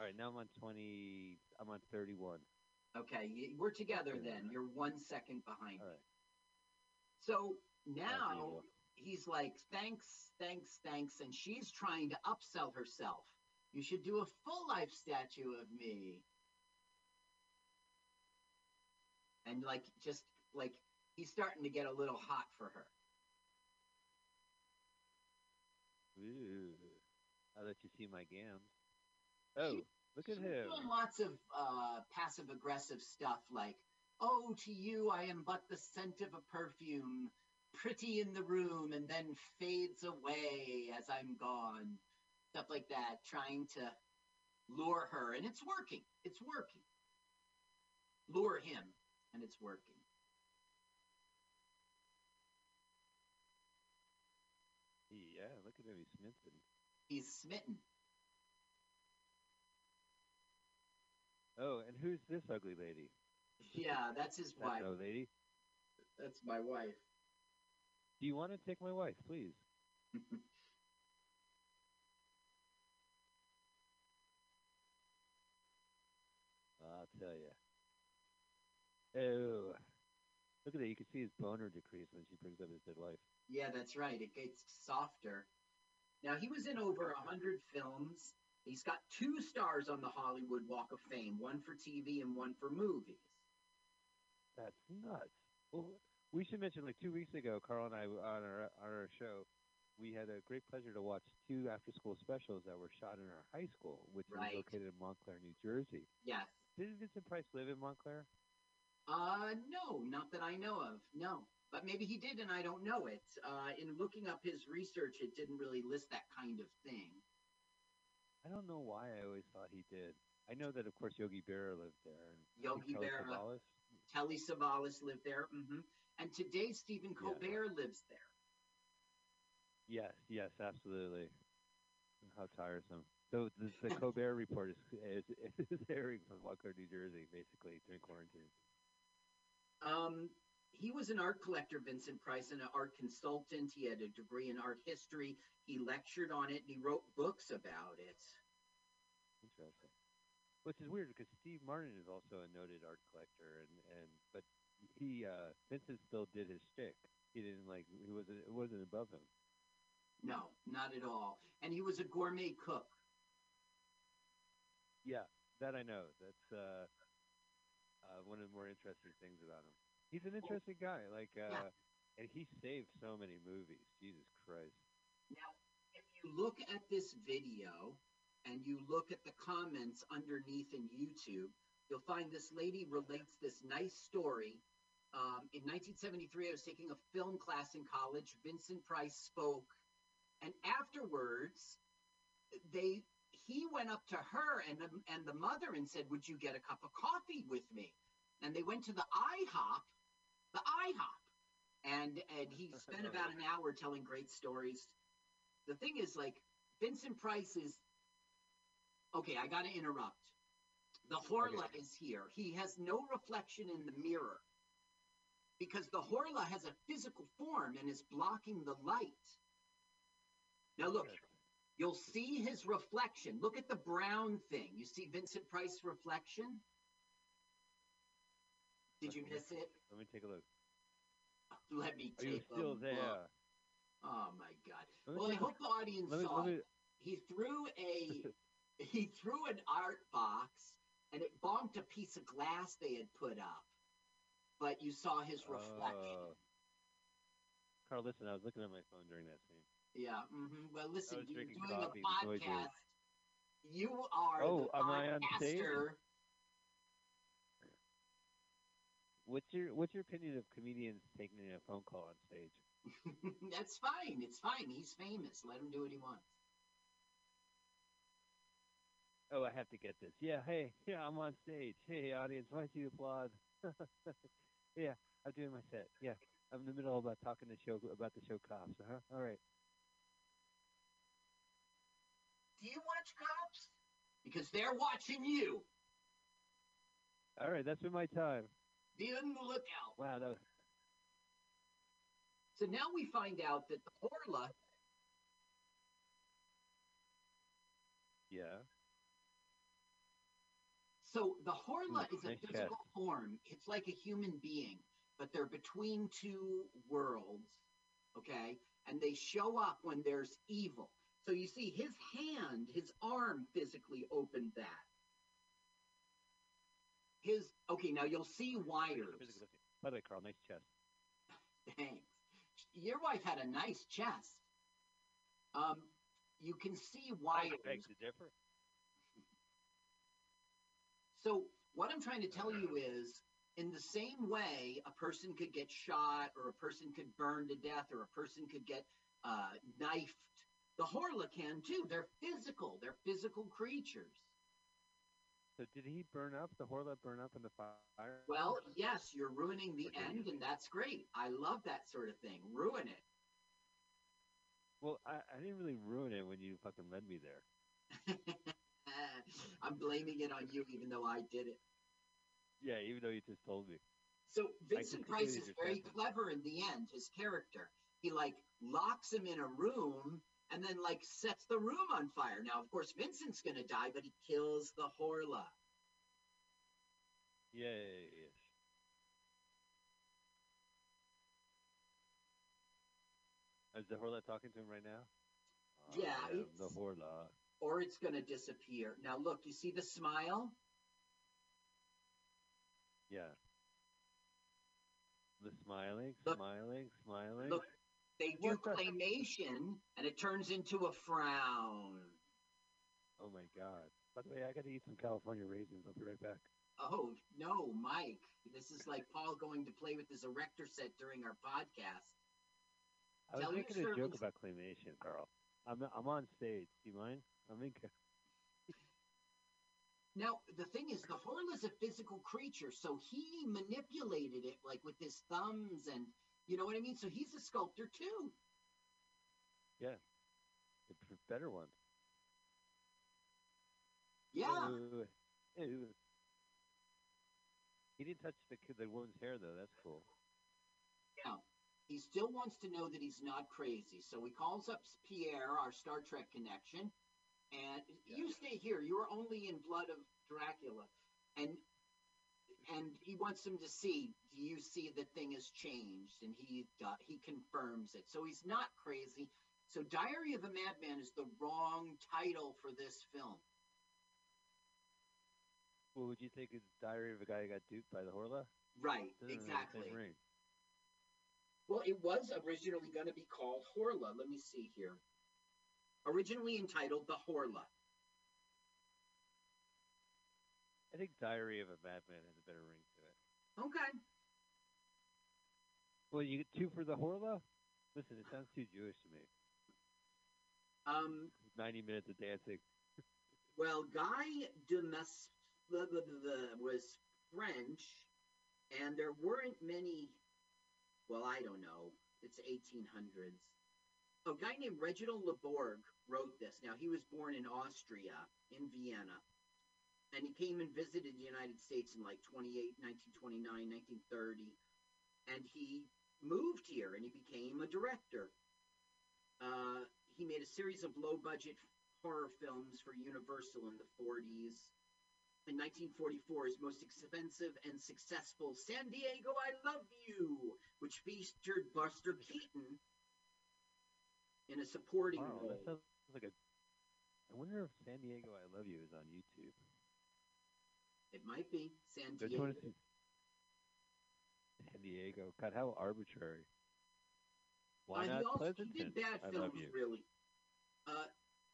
All right, now I'm on 20. I'm on 31. Okay, we're together then. You're one second behind. All right. So now he's like, thanks, thanks, thanks. And she's trying to upsell herself. You should do a full life statue of me. And like, just like, he's starting to get a little hot for her. Ooh. I'll let you see my gams. Oh, look at him. doing lots of uh, passive aggressive stuff like, oh, to you I am but the scent of a perfume, pretty in the room, and then fades away as I'm gone. Stuff like that, trying to lure her, and it's working. It's working. Lure him, and it's working. Yeah, look at him. He's smitten. He's smitten. Oh, and who's this ugly lady? Yeah, that's his That wife. no lady. That's my wife. Do you want to take my wife, please? *laughs* I'll tell you. Oh, look at that! You can see his boner decrease when she brings up his dead wife. Yeah, that's right. It gets softer. Now he was in over a hundred films. He's got two stars on the Hollywood Walk of Fame, one for TV and one for movies. That's nuts. Well, we should mention like two weeks ago, Carl and I on our on our show, we had a great pleasure to watch two after-school specials that were shot in our high school, which Right. is located in Montclair, New Jersey. Yes. Didn't Vincent Price live in Montclair? Uh, no, not that I know of. No, but maybe he did, and I don't know it. Uh, in looking up his research, it didn't really list that kind of thing. I don't know why I always thought he did. I know that of course Yogi Berra lived there. Yogi Telly Berra. Savalas. Telly Savalas lived there. Mm-hmm. And today, Stephen Colbert lives there. Yes, yes, absolutely. How tiresome. So the, the *laughs* Colbert Report is, is is airing from Wacko, New Jersey, basically during quarantine. Um, he was an art collector, Vincent Price, and an art consultant. He had a degree in art history. He lectured on it and he wrote books about it. Interesting. Which is weird because Steve Martin is also a noted art collector, and and but he uh Vincent still did his shtick. He didn't like he wasn't it wasn't above him. No, not at all. And he was a gourmet cook. Yeah, that I know. That's uh, uh one of the more interesting things about him. He's an interesting guy. Like uh, and he saved so many movies. Jesus Christ. Now, if you look at this video and you look at the comments underneath in YouTube, you'll find this lady relates this nice story. Um, in 1973, I was taking a film class in college. Vincent Price spoke, and afterwards, they he went up to her and the, and the mother and said, "Would you get a cup of coffee with me?" And they went to the IHOP, IHOP, and and he spent about an hour telling great stories. The thing is, like Vincent Price is okay. I got to interrupt. The Horla is here. He has no reflection in the mirror because the Horla has a physical form and is blocking the light. Now look, you'll see his reflection. Look at the brown thing. You see Vincent Price reflection? Did you miss it? Let me take a look. Let me Are you take a still look. there? Oh my god. Well, I hope the audience let me- saw let me- it. He threw a *laughs* he threw an art box and it bonked a piece of glass they had put up. But you saw his reflection. Oh. Carl, listen, I was looking at my phone during that scene. Yeah. Mm-hmm. Well, listen, you're doing a coffee, the noise was- podcast. You are Oh, the am I on stage? podcaster. What's your What's your opinion of comedians taking a phone call on stage? *laughs* That's fine. It's fine. He's famous. Let him do what he wants. Oh, I have to get this. Yeah, hey, yeah, I'm on stage. Hey, audience, why don't you applaud? *laughs* yeah, I'm doing my set. Yeah, I'm in the middle of uh, talking to show about the show cops. Uh huh. All right. Do you watch cops? Because they're watching you. All right, that's been my time. Be on the lookout. Wow, that was, So now we find out that the Horla yeah. So the Horla is a physical chest. form. It's like a human being, but they're between two worlds, okay? And they show up when there's evil. So you see, his hand, his arm physically opened that. His okay, now you'll see wires. By the way, Carl, nice chest. Thanks. Your wife had a nice chest. Um, you can see wires. Beg to differ. So what I'm trying to tell you is, in the same way, a person could get shot, or a person could burn to death, or a person could get uh, knifed. The Horla can too. They're physical. They're physical creatures. So did he burn up? The Horla burn up in the fire? Well, yes, you're ruining the end, and that's great. I love that sort of thing. Ruin it. Well, I, I didn't really ruin it when you fucking led me there. *laughs* I'm blaming it on you, even though I did it. Yeah, even though you just told me. So Vincent Price is very clever in the end. His character, he like locks him in a room and then like sets the room on fire. Now, of course, Vincent's gonna die, but he kills the Horla. Yay. Is the Horla talking to him right now? Yeah, oh, I the Horla. Or it's gonna disappear. Now, look, you see the smile? Yeah. The smiling, Look- smiling, smiling. Look, they do What the- claymation, and it turns into a frown. Oh my god. By the way, I gotta eat some California raisins. I'll be right back. Oh no, Mike! This is like Paul going to play with his erector set during our podcast. I was Tell your making a joke about claymation, Carl. I'm I'm on stage. Do you mind? I'm in. Now, the thing is, the horn Horla's a physical creature, so he manipulated it like with his thumbs and you know what I mean? So he's a sculptor too. Yeah. The p- better one. Yeah. Wait. Ew. He didn't touch the the woman's hair though. That's cool. Yeah. He still wants to know that he's not crazy. So he calls up Pierre, our Star Trek connection, and you stay here. You're only in Blood of Dracula. And and he wants him to see, do you see the thing has changed? And he uh, he confirms it. So he's not crazy. So Diary of a Madman is the wrong title for this film. What would you think is Diary of a Guy Who Got Duped by the Horla? Right, exactly. Well, it was originally going to be called Horla. Let me see here. Originally entitled The Horla. I think Diary of a Madman has a better ring to it. Okay. Well, you get two for the Horla? Listen, it sounds too Jewish to me. Um, 90 minutes of dancing. well, Guy de Mas the, the, the, the- was French, and there weren't many. Well, I don't know. It's 1800s. A guy named Reginald Le Borg wrote this. Now, he was born in Austria, in Vienna, and he came and visited the United States in like 28, 1929, 1930, and he moved here and he became a director. Uh, he made a series of low budget horror films for Universal in the 40s. In 1944, his most expensive and successful San Diego I Love You, which featured Buster Keaton in a supporting Wow, role. that sounds like a. I wonder if San Diego I Love You is on YouTube. It might be San Don't Diego. San Diego. God, how arbitrary. Why Uh, not he also Pleasanton? he did bad I films, really. Uh,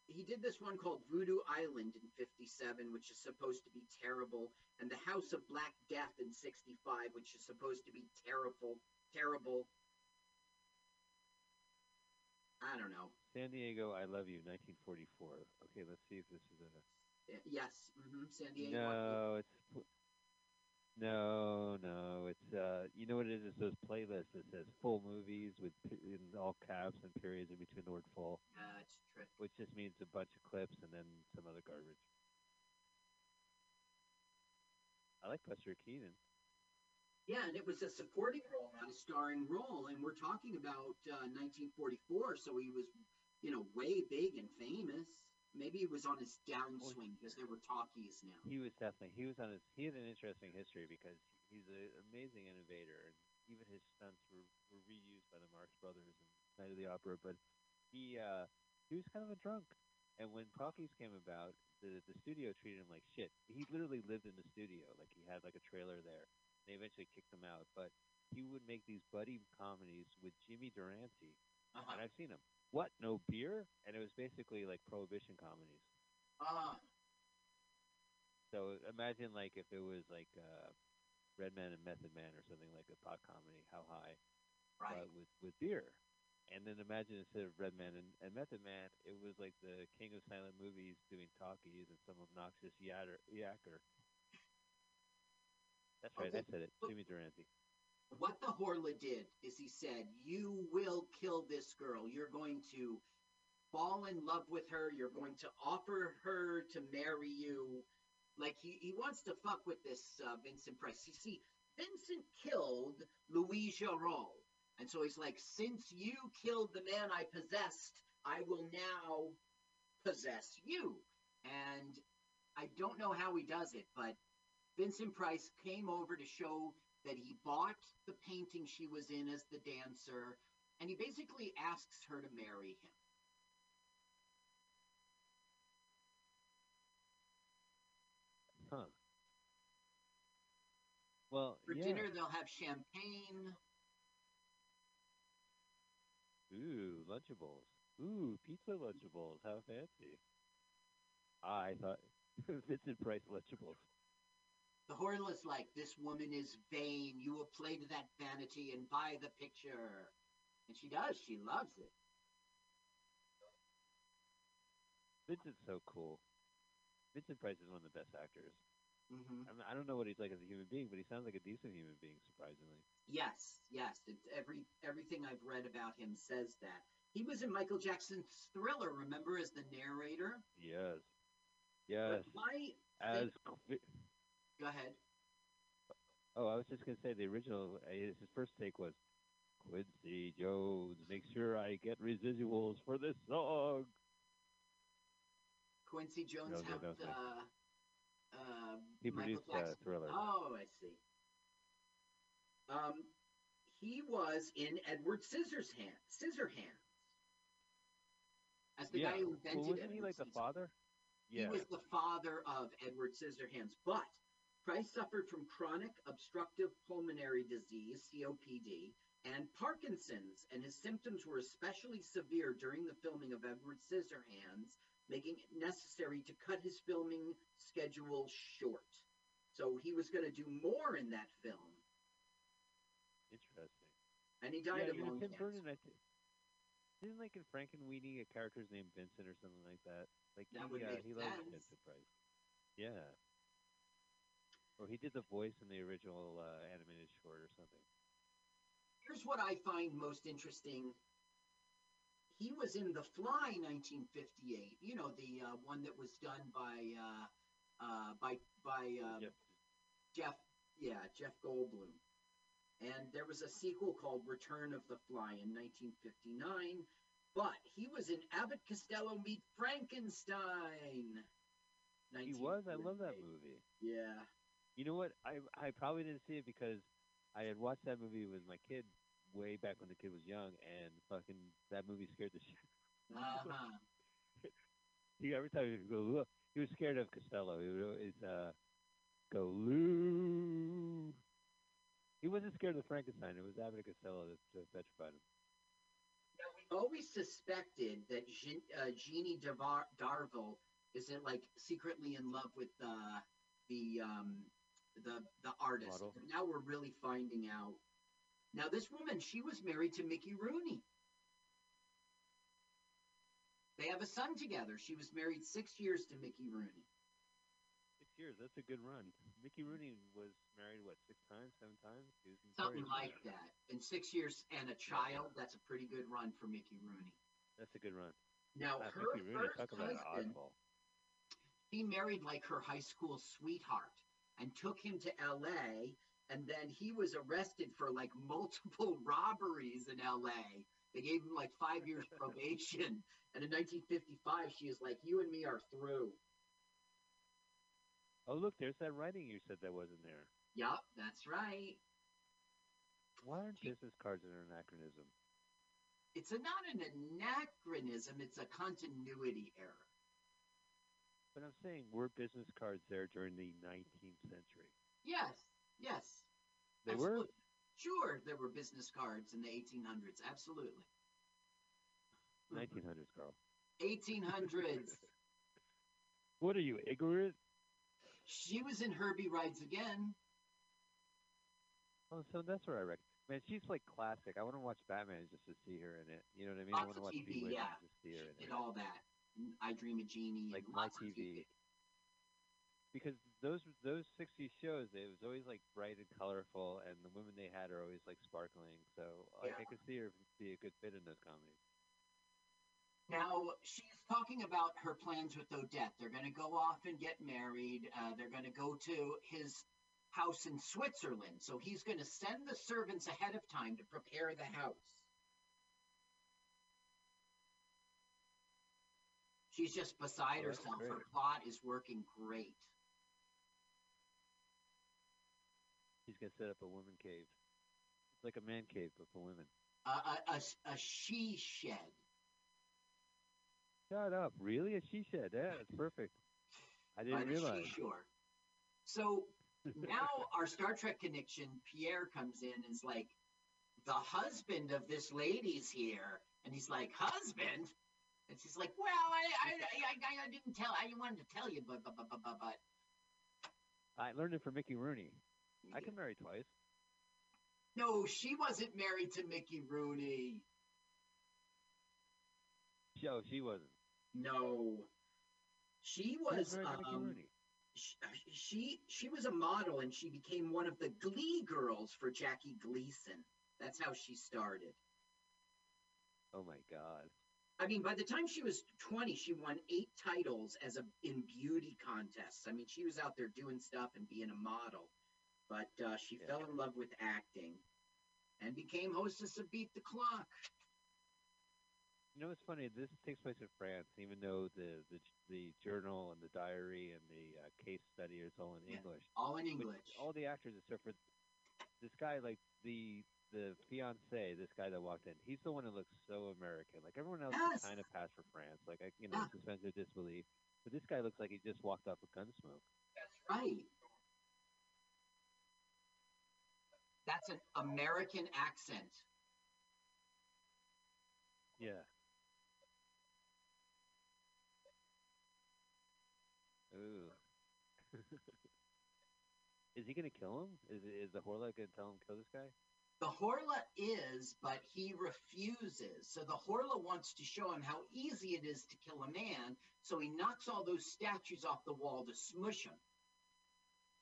he did this one called Voodoo Island in '57, which is supposed to be terrible, and The House of Black Death in '65, which is supposed to be terrible. Terrible. I don't know. San Diego I Love You, 1944. Okay, let's see if this is a. Yes, hmm San Diego. No, it's no, no. It's uh, you know what it is? It's those playlists that says full movies with in all caps and periods in between the word full, Uh, it's a trick. which just means a bunch of clips and then some other garbage. I like Buster Keaton. Yeah, and it was a supporting role, not a starring role. And we're talking about uh, 1944, so he was, you know, way big and famous. Maybe he was on his downswing because there were talkies now. He was definitely he was on his he had an interesting history because he's an amazing innovator and even his stunts were, were reused by the Marx Brothers in Night of the Opera. But he uh, he was kind of a drunk, and when talkies came about, the the studio treated him like shit. He literally lived in the studio, like he had like a trailer there. They eventually kicked him out, but he would make these buddy comedies with Jimmy Durante, Uh-huh. and I've seen them. What? No beer? And it was basically like prohibition comedies. Ah, So imagine like if it was like uh, Redman and Method Man or something like a pot comedy, How High, right. but with with beer. And then imagine instead of Redman and, and Method Man, it was like the king of silent movies doing talkies and some obnoxious yatter, yacker. *laughs* That's right, I said it. Jimmy Durante. What the Horla did is he said, You will kill this girl. You're going to fall in love with her. You're going to offer her to marry you. Like, he, he wants to fuck with this uh, Vincent Price. You see, Vincent killed Louis Jarreau. And so he's like, Since you killed the man I possessed, I will now possess you. And I don't know how he does it, but Vincent Price came over to show that he bought the painting she was in as the dancer, and he basically asks her to marry him. Huh. Well, For yeah. dinner, they'll have champagne. Ooh, Lunchables. Ooh, pizza Lunchables. How fancy. I thought *laughs* Vincent Price Lunchables. The Horla's like, This woman is vain. You will play to that vanity and buy the picture. And she does. She loves it. Vincent's so cool. Vincent Price is one of the best actors. Mm-hmm. I, mean, I don't know what he's like as a human being, but he sounds like a decent human being, surprisingly. Yes, yes. It's every everything I've read about him says that. He was in Michael Jackson's Thriller, remember, as the narrator. Yes. Yes. But my As go ahead. oh, I was just gonna say the original. uh, His first take was Quincy Jones. Make sure I get residuals for this song. Quincy Jones No, no, helped no, thanks. uh, uh, He Michael produced, uh, Thriller. Oh, I see. Um, he was in Edward Scissorhands. Scissorhands. As the yeah. guy who invented well, wasn't Edward he like the father? He was the father of Edward Scissorhands, but Price suffered from chronic obstructive pulmonary disease, COPD, and Parkinson's, and his symptoms were especially severe during the filming of Edward Scissorhands, making it necessary to cut his filming schedule short. So he was going to do more in that film, Interesting. and he died yeah, of you know, lung Tim cancer. Burton. I think. Didn't like in Frankenweenie a character's named Vincent or something like that? Like That he, would uh, make he loved sense. Vincent Price. Yeah. Or he did the voice in the original uh, animated short or something. Here's what I find most interesting. He was in The Fly 1958. You know, the uh, one that was done by uh, uh, by by uh, Jeff. Jeff. Yeah, Jeff Goldblum. And there was a sequel called Return of the Fly in 1959. But he was in Abbott Costello Meet Frankenstein. He was. I love that movie. Yeah. You know what? I I probably didn't see it because I had watched that movie with my kid way back when the kid was young, and fucking that movie scared the *laughs* shit. Uh-huh. *laughs* He every time he would go, he was scared of Costello. He would always uh, go, Lou. He wasn't scared of Frankenstein. It was Abbott Costello that, that petrified him. Now, we always suspected that Jean, uh, Jeannie Darville is in, like secretly in love with uh, the um, the the artist. Model. But now we're really finding out. Now this woman, she was married to Mickey Rooney. They have a son together. She was married six years to Mickey Rooney. Six years. That's a good run. Mickey Rooney was married what six times, seven times? Something like for that. In six years and a child, that's a pretty good run for Mickey Rooney. That's a good run. Now Uh, her Mickey Rooney, first talk about husband, oddball. he married like her high school sweetheart and took him to LA and then he was arrested for like multiple *laughs* robberies in LA. They gave him like 5 years *laughs* probation and in 1955 she is like you and me are through. Oh, look, there's that writing you said that wasn't there. Yup, that's right. Why aren't business cards an anachronism? It's a, not an anachronism, it's a continuity error. But I'm saying were business cards there during the 19th century? Yes, yes. They were. Sure, there were business cards in the 1800s. Absolutely. 1900s, Carl. 1800s. *laughs* What are you ignorant? She was in Herbie Rides Again. Oh, so that's what I reckon. Man, she's like classic. I want to watch Batman just to see her in it. You know what I mean? I want to watch TV, yeah. just to see her in Did it. all that. I Dream of Jeannie. Like my TV. Because those those 60s shows, it was always like bright and colorful, and the women they had are always like sparkling. So like I Yeah. could see her be a good fit in those comedies. Now she's talking about her plans with Odette. They're going to go off and get married. Uh, they're going to go to his house in Switzerland. So he's going to send the servants ahead of time to prepare the house. She's just beside Oh, that's herself. Her plot is working great. She's gonna set up a woman cave. It's like a man cave, but for women. A, a, a, a she shed. Shut up! Really? A she shed? Yeah, that's perfect. I didn't the realize. seashore. So now *laughs* our Star Trek connection, Pierre comes in and is like, the husband of this lady's here, and he's like, husband, and she's like, well, I, I, I, I didn't tell, I wanted to tell you, but, but, but, but, but, but. I learned it from Mickey Rooney. I can marry twice. No, she wasn't married to Mickey Rooney. No, she wasn't. No. She was Veronica um, Rooney? she she was a model and she became one of the Glee girls for Jackie Gleason. That's how she started. Oh my God. I mean, by the time she was 20, she won eight titles as a in beauty contests. I mean, she was out there doing stuff and being a model, but uh, she fell in love with acting and became hostess of Beat the Clock. You know it's funny? This takes place in France, even though the the, the journal and the diary and the uh, case study is all in Yeah, English. all in English. all the actors except for this guy, like the the fiance, this guy that walked in, he's the one who looks so American. Like everyone else Yes. kind of passed for France, like I, you know, Yeah. suspension of disbelief. But this guy looks like he just walked off a Gunsmoke. That's right. That's an American accent. Yeah. Ooh. *laughs* is he gonna kill him? Is is the Horla gonna tell him to kill this guy? The Horla is, but he refuses. So the Horla wants to show him how easy it is to kill a man, so he knocks all those statues off the wall to smush him.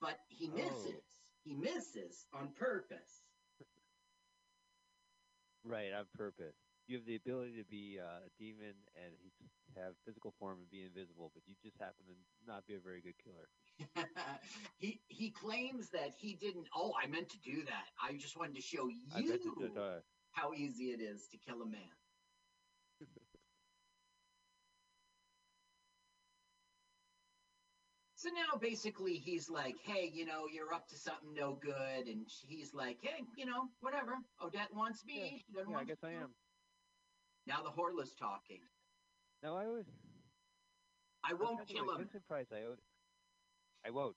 But he Oh. misses. He misses on purpose. Right, on purpose. You have the ability to be uh, a demon and have physical form and be invisible, but you just happen to not be a very good killer. *laughs* he he claims that he didn't. Oh, I meant to do that. I just wanted to show you to that. how easy it is to kill a man. *laughs* So now basically he's like, hey, you know, you're up to something no good. And he's like, hey, you know, whatever. Odette wants me. she doesn't Yeah, I want guess I am. Now the Horla's talking. No, I always. I won't kill him. Vincent Price, I owed. I won't.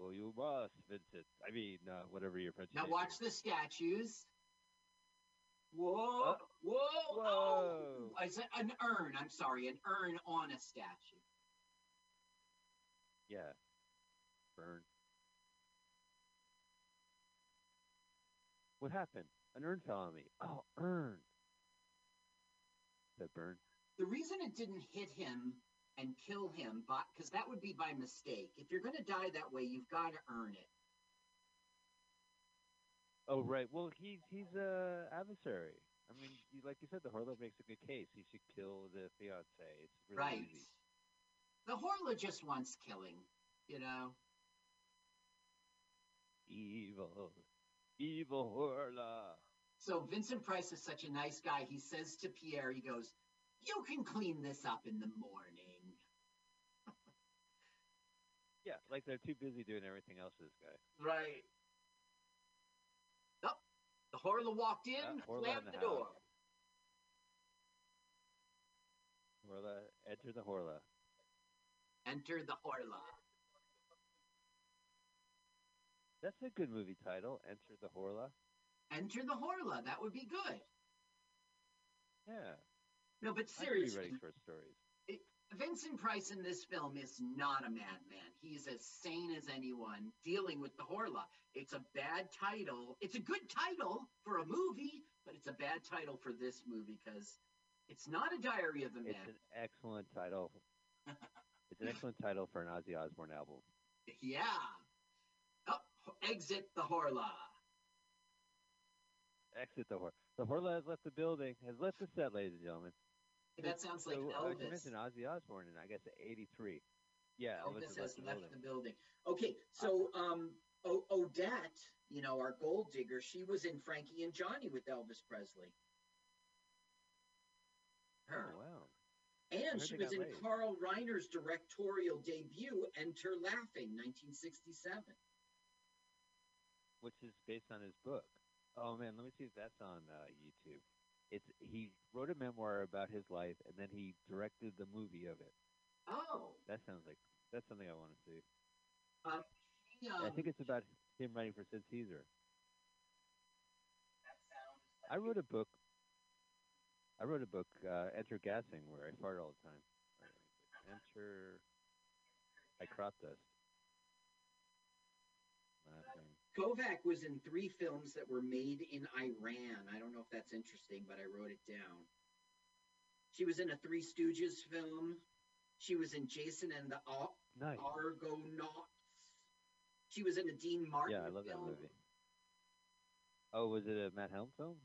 Oh, you must, Vincent. I mean, uh, whatever your French Now watch is. the statues. Whoa, Uh, whoa, oh! I said an urn. I'm sorry, an urn on a statue. Yeah. Burn. What happened? An urn fell on me. Oh, urn. That burn. The reason it didn't hit him and kill him, but because that would be by mistake. If you're going to die that way, you've got to earn it. Oh, right. Well, he's he's a adversary. I mean, you, like you said, the Horla makes a good case. He should kill the fiance. It's really right. easy. The Horla just wants killing, you know. Evil, evil Horla. So Vincent Price is such a nice guy. He says to Pierre, he goes, "You can clean this up in the morning." *laughs* Yeah, like they're too busy doing everything else this guy. Right. Oh, the Horla walked in, Yeah, Horla slammed in the, the door. Horla, enter the Horla. Enter the Horla. That's a good movie title. Enter the Horla. Enter the Horla. That would be good. Yeah. No, but I could be seriously, writing short stories. it- Vincent Price in this film is not a madman. He's as sane as anyone dealing with the Horla. It's a bad title. It's a good title for a movie, but it's a bad title for this movie because it's not a Diary of a It's an excellent title. *laughs* it's an excellent title for an Ozzy Osbourne album. Yeah. Oh, exit the Horla. Exit the Horla. The Horla has left the building. Has left the set, ladies and gentlemen. That sounds like so, uh, you mentioned Ozzy Osbourne in, I guess, '83. Yeah, Elvis, Elvis has left the left building. the building. Okay, so um, o- Odette, you know, our gold digger, she was in Frankie and Johnny with Elvis Presley. Her. Oh, wow. And she was in. Carl Reiner's directorial debut, Enter Laughing, 1967. which is based on his book. Oh man, let me see if that's on uh, YouTube. It's he wrote a memoir about his life, and then he directed the movie of it. Oh, That sounds like that's something I want to see. um, she, I um, think it's about him writing for Sid Caesar. that sounds I wrote a book. I wrote a book, uh, Enter Gassing, where I fart all the time. Enter. I crop dust. Kovack was in three films that were made in Iran. I don't know if that's interesting, but I wrote it down. She was in a Three Stooges film. She was in Jason and the Ar- Nice. Argonauts. She was in a Dean Martin Yeah, I love that movie. Oh, was it a Matt Helm film?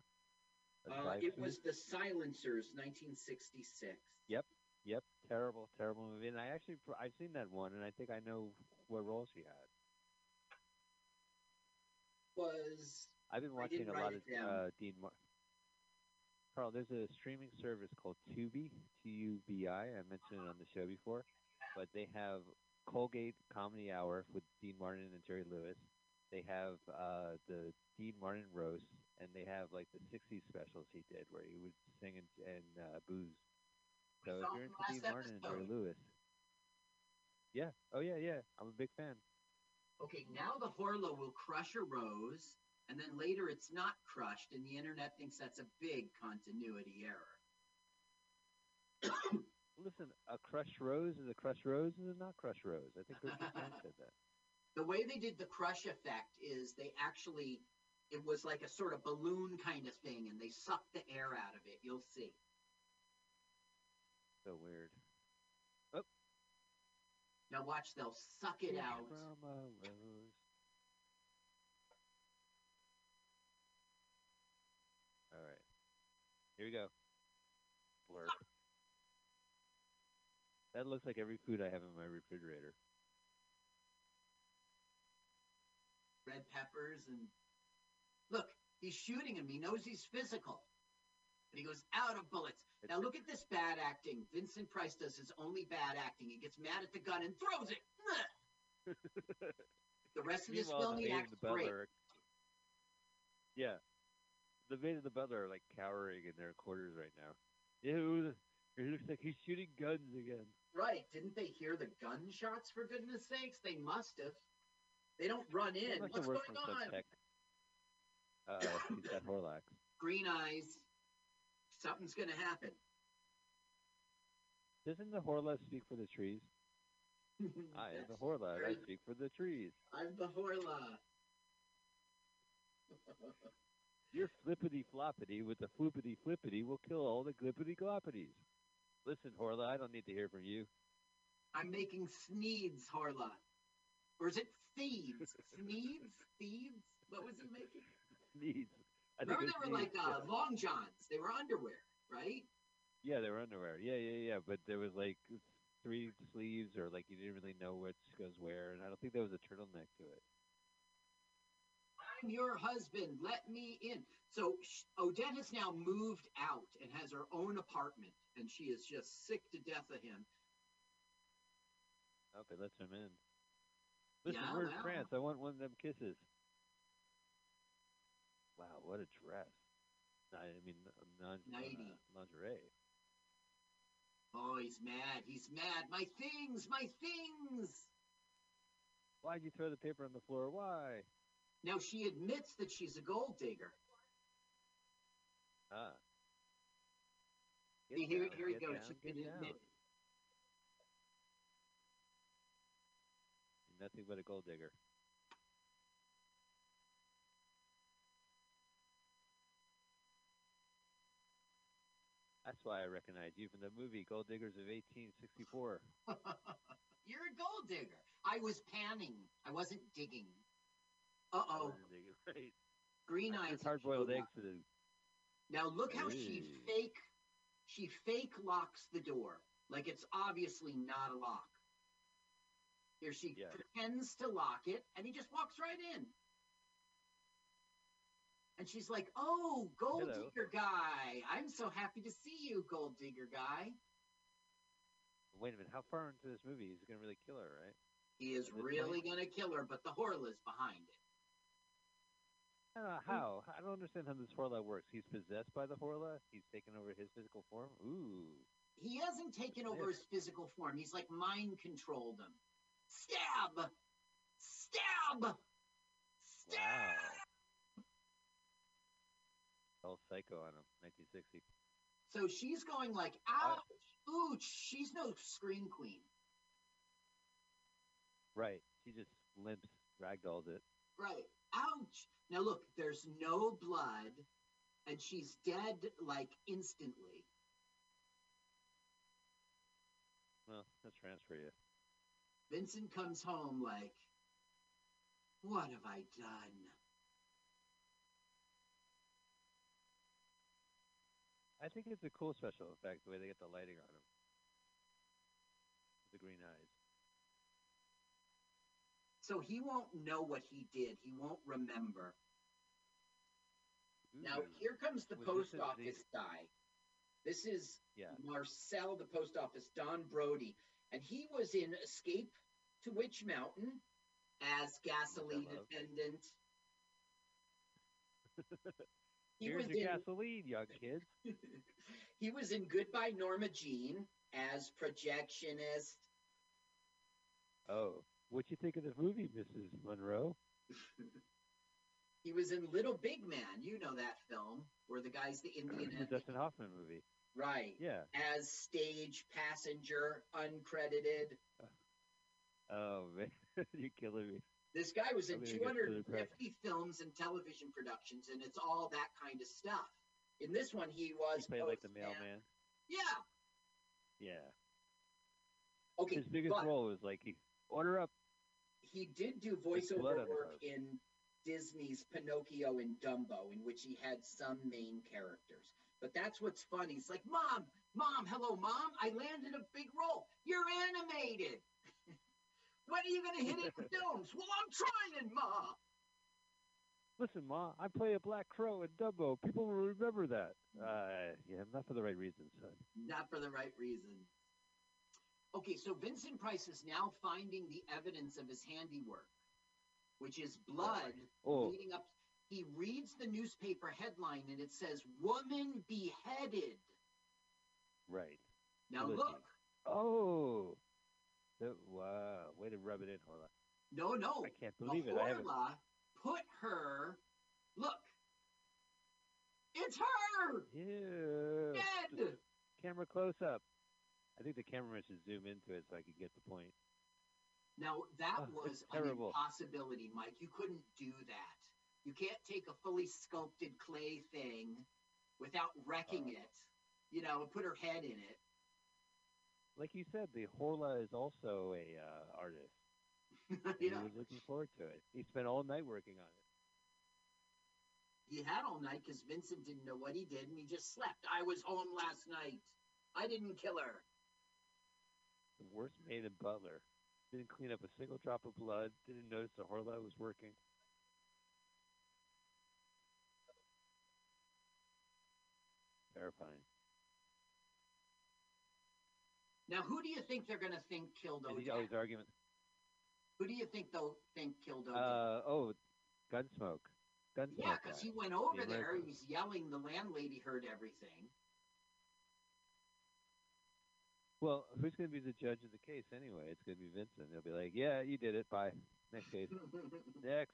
Uh, it was The Silencers, 1966. Yep, yep. Terrible, terrible movie. And I actually, I've seen that one, and I think I know what role she had. Was I've been watching a lot of uh, Dean Mar- Carl, there's a streaming service called Tubi, T-U-B-I. I mentioned it on the show before, but they have Colgate Comedy Hour with Dean Martin and Jerry Lewis. They have uh, the Dean Martin roast, and they have like the '60s specials he did, where he would sing and, and uh, booze. So if you're into Dean Martin and Jerry. Lewis, yeah, oh yeah, yeah, I'm a big fan. Okay, now the Horla will crush a rose, and then later it's not crushed, and the internet thinks that's a big continuity error. *coughs* Listen, a crushed rose is a crushed rose is a not crushed rose. I think Richard *laughs* said that. The way they did the crush effect is they actually, it was like a sort of balloon kind of thing, and they sucked the air out of it. You'll see. So weird. Now watch, they'll suck it out. From a rose. All right. Here we go. Blurb. That looks like every food I have in my refrigerator. red peppers and look he's shooting him he knows he's physical but he goes out of bullets. Now look at this bad acting. Vincent price does his only bad acting. He gets mad at the gun and throws it. *laughs* The rest of this film he acts great. butler. Yeah, the maid and the butler are like cowering in their quarters right now. Ew, it looks like he's shooting guns again. right. Didn't they hear the gunshots for goodness sakes? They must have. They don't run in. what's going on Uh, Horlax. green eyes something's gonna happen Doesn't the Horla speak for the trees? *laughs* I am the Horla. I speak for the trees. i'm the horla *laughs* Your flippity floppity with the floopity flippity will kill all the glippity gloppities. Listen, Horla, I don't need to hear from you. I'm making Sneeds, Horla. Or is it Thieves? *laughs* Sneeds? Thieves? What was he making? Needs. I think Remember they were like uh, yeah. long johns. They were underwear, right? Yeah, they were underwear. Yeah, yeah, yeah. But there was like three sleeves, or like you didn't really know which goes where, and I don't think there was a turtleneck to it. I'm your husband. Let me in. So Odette has now moved out and has her own apartment, and she is just sick to death of him. Okay, let's him in. Listen, Yeah, we're in. France. I want one of them kisses. Wow, what a dress! I mean, Nighty. uh, lingerie. Oh, he's mad. He's mad. My things, my things. Why'd you throw the paper on the floor? Why? Now she admits that she's a gold digger. Ah. Get See, here, down, here he get goes. down, She's get gonna admit. Nothing but a gold digger. That's why I recognize you from the movie Gold Diggers of 1864. *laughs* You're a gold digger. I was panning. I wasn't digging. Uh oh. *laughs* Right. Green eyes. Hard boiled eggs. Now look how she fake she fake locks the door. Like it's obviously not a lock. Here she Yeah. pretends to lock it and he just walks right in. And she's like, Oh, gold Hello. digger guy. I'm so happy to see you, gold digger guy. Wait a minute, how far into this movie is he going to really kill her, right? He is really gonna kill her, but the Horla is behind it. Uh, how? I don't understand how this Horla works. He's possessed by the Horla? He's taken over his physical form? Ooh. He hasn't taken over his physical form. He's like mind controlled him. Stab! Stab! Wow. All psycho on him, 1960. So she's going like, ouch, ooh, she's no scream queen. Right. She just limps, ragdolls it. Right. Ouch. Now look, there's no blood, and she's dead like instantly. Well, let's transfer you. Vincent comes home like, what have I done? I think it's a cool special effect the way they get the lighting on him. The green eyes. So he won't know what he did. He won't remember. Now here comes the Was post office guy. This is Yeah. Marcel, the post office, Don Brodie, and he was in Escape to Witch Mountain as gasoline attendant. *laughs* He Here's was your in gasoline, young kid. *laughs* he was in Goodbye Norma Jean as projectionist. Oh, what do you think of the movie, Mrs. Monroe? *laughs* He was in Little Big Man. You know that film where the guy's the uh, Indian. the Dustin Hoffman movie. Right. Yeah. As stage passenger, uncredited. Oh man, *laughs* you're killing me. This guy was in I'm gonna get really 250 films and television productions, and it's all that kind of stuff. In this one, he was He played like the mailman. Yeah. Yeah. Okay. His biggest role was like he order up. he did do voiceover work in Disney's Pinocchio and Dumbo, in which he had some main characters. But that's what's funny. It's like, Mom, Mom, hello, Mom. I landed a big role. You're animated. When are you going to hit it with films? Well, I'm trying, Ma. Listen, Ma, I play a black crow in Dumbo. People will remember that. Uh, yeah, not for the right reasons, son. Not for the right reasons. Okay, so Vincent Price is now finding the evidence of his handiwork, which is blood Oh. leading up. He reads the newspaper headline and it says, Woman beheaded. Right. Now Listen. look. Oh. Wow. Way to rub it in, Horla. No, no. I can't believe it. I haven't. Horla put her. Look. It's her. Yeah. Dead. Camera close up. I think the cameraman should zoom into it so I can get the point. Now that Oh, was an impossibility, Mike. You couldn't do that. You can't take a fully sculpted clay thing without wrecking Uh. it. You know, and put her head in it. Like you said, the Horla is also a uh, artist. *laughs* yeah. He was looking forward to it. He spent all night working on it. He had all night because Vincent didn't know what he did, and he just slept. I was home last night. I didn't kill her. The worst maid and butler. Didn't clean up a single drop of blood. Didn't notice the Horla was working. Terrifying. Now, who do you think they're going to think killed he always argument. Who do you think they'll think killed Odette? Uh oh, Gunsmoke. Gunsmoke. yeah, because he went over The there. He was yelling. The landlady heard everything. Well, who's going to be the judge of the case anyway? It's going to be Vincent. He'll be like, "Yeah, you did it. Bye. Next case. *laughs* Next."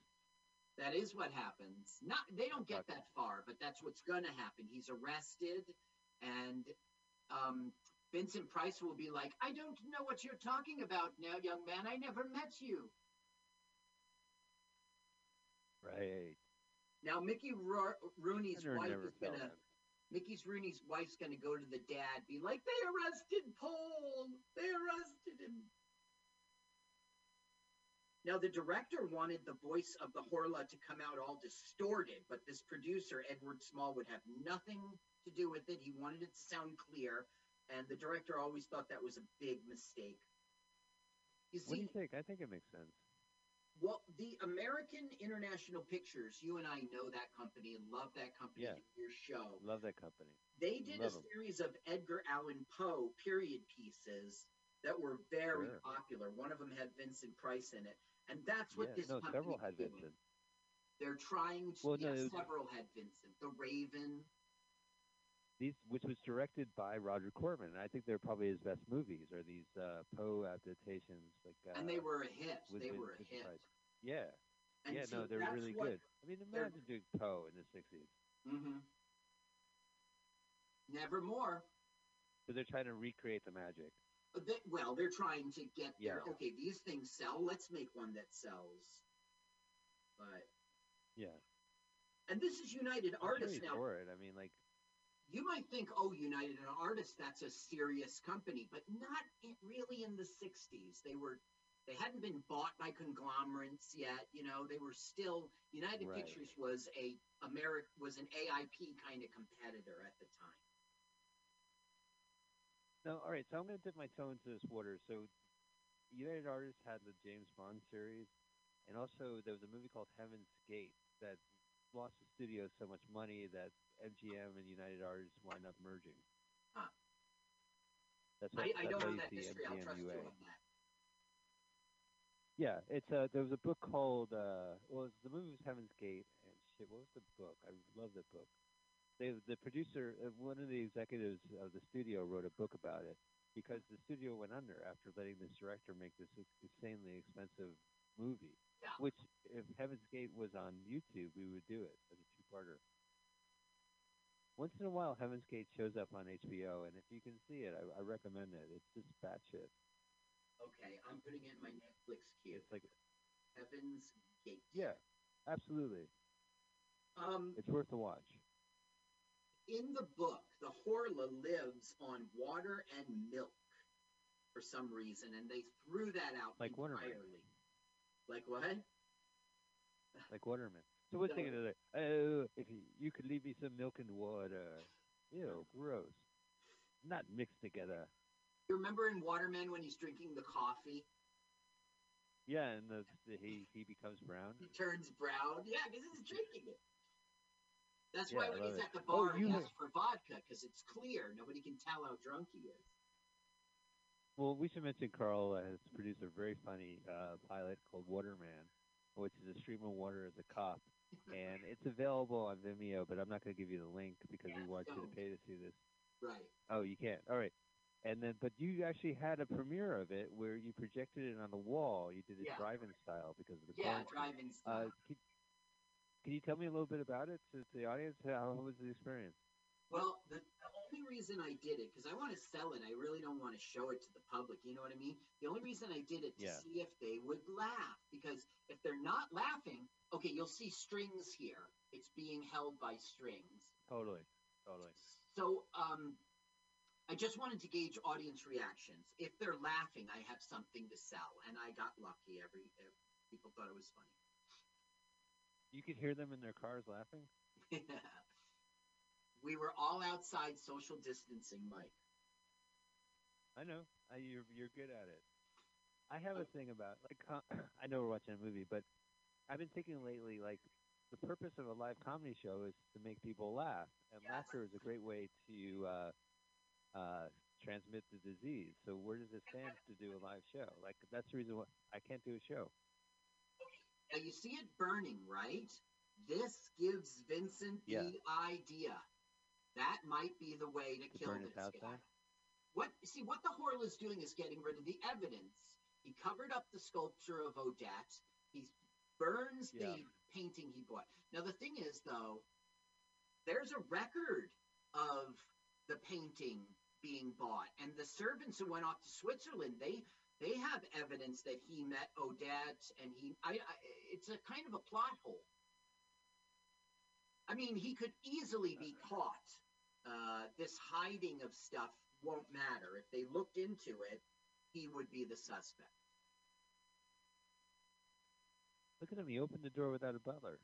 That is what happens. Not they don't get that far, but that's what's going to happen. He's arrested, and um, Vincent Price will be like, "I don't know what you're talking about now, young man. I never met you." Right. Now, Mickey Ro- Rooney's wife is gonna. in. Mickey's Rooney's wife's gonna go to the dad, be like, "They arrested Paul. They arrested him." Now, the director wanted the voice of the Horla to come out all distorted, but this producer, Edward Small, would have nothing to do with it. He wanted it to sound clear, and the director always thought that was a big mistake. You What do you think? I think it makes sense. well, the American International Pictures, you and I know that company and love that company Yeah. your show. Love that company. They did Love a 'em. series of Edgar Allan Poe period pieces that were very Sure. popular. One of them had Vincent Price in it, and that's what yeah, this no, company several had doing. Vincent. They're trying to. Well, no, yeah, was- several had Vincent. The Raven. These, which was directed by Roger Corman, and I think they're probably his best movies. Are these uh, Poe adaptations? Like, uh, and they were a hit. They were a hit. Price. Yeah. And yeah, see, no, they're really good. I mean, imagine doing Poe in the '60s. Mm-hmm. Nevermore. But they're trying to recreate the magic. They, well, they're trying to get Yeah. okay. These things sell. Let's make one that sells. But Yeah. and this is United I'm Artists now. for it. I mean, like, you might think, oh, United Artists, that's a serious company, but not in, really in the 60s. They were, they hadn't been bought by conglomerates yet. You know, they were still United Right. Pictures was a Americ was an AIP kind of competitor at the time. No, all right. So I'm going to dip my toe into this water. So, United Artists had the James Bond series, and also there was a movie called Heaven's Gate that lost the studio so much money that MGM and United Artists wind up merging. Huh. That's I, what, I that's don't know that history. I'll MGM trust you UA. on that. Yeah, it's a, there was a book called uh well it's- the movie was Heaven's Gate and shit what was the book? I love that book. They the producer uh, one of the executives of the studio wrote a book about it because the studio went under after letting this director make this insanely expensive movie. Yeah. Which if Heaven's Gate was on YouTube, we would do it as a two-parter. Once in a while, Heaven's Gate shows up on HBO, and if you can see it, I, I recommend it. It's just batshit. Okay, I'm putting it in my Netflix queue. It's like Heaven's Gate. yeah, absolutely. Um, It's worth a watch. in the book, the Horla lives on water and milk for some reason, and they threw that out Like Waterman. entirely. Like what? like Waterman. *laughs* So what's thinking of that? Oh, if you, you could leave me some milk and water. Ew, gross. Not mixed together. You remember in Waterman when he's drinking the coffee, Yeah, and the, the he he becomes brown. he turns brown? Yeah, because he's drinking it. That's Yeah, why when he's it. at the Oh, bar, you he asks for vodka because it's clear. Nobody can tell how drunk he is. Well, we should mention Carl uh, has produced a very funny uh, pilot called Waterman, which is a stream of water as a cop, and it's available on Vimeo. But I'm not going to give you the link because we want you to pay to see this. Right. Oh, you can't. All right. And then, but you actually had a premiere of it where you projected it on the wall. You did it Yeah. drive-in style because of the Yeah, driving Uh, style. can, can you tell me a little bit about it to, the audience? How was the experience? Well, the only reason I did it, because I want to sell it, I really don't want to show it to the public. You know what I mean? The only reason I did it to Yeah. see if they would laugh. Because if they're not laughing, okay, you'll see strings here. It's being held by strings. Totally, totally. So, um, I just wanted to gauge audience reactions. If they're laughing, I have something to sell, and I got lucky. Every, every people thought it was funny. You could hear them in their cars laughing. *laughs* we were all outside social distancing, Mike. I know. I, you're you're good at it. I have a thing about like *coughs* I know we're watching a movie, but I've been thinking lately like the purpose of a live comedy show is to make people laugh, and laughter is a great way to uh, uh, transmit the disease. So where does it stand to do a live show? Like that's the reason why I can't do a show. Now you see it burning, right? This gives Vincent Yeah. the idea. That might be the way to To kill this guy. down. What see what the Horla is doing is getting rid of the evidence. He covered up the sculpture of Odette. He burns Yeah. the painting he bought. Now the thing is though, there's a record of the painting being bought, and the servants who went off to Switzerland, they they have evidence that he met Odette, and he. I, I it's a kind of a plot hole. I mean, he could easily be caught. Uh, this hiding of stuff won't matter. If they looked into it, he would be the suspect. Look at him. He opened the door without a butler.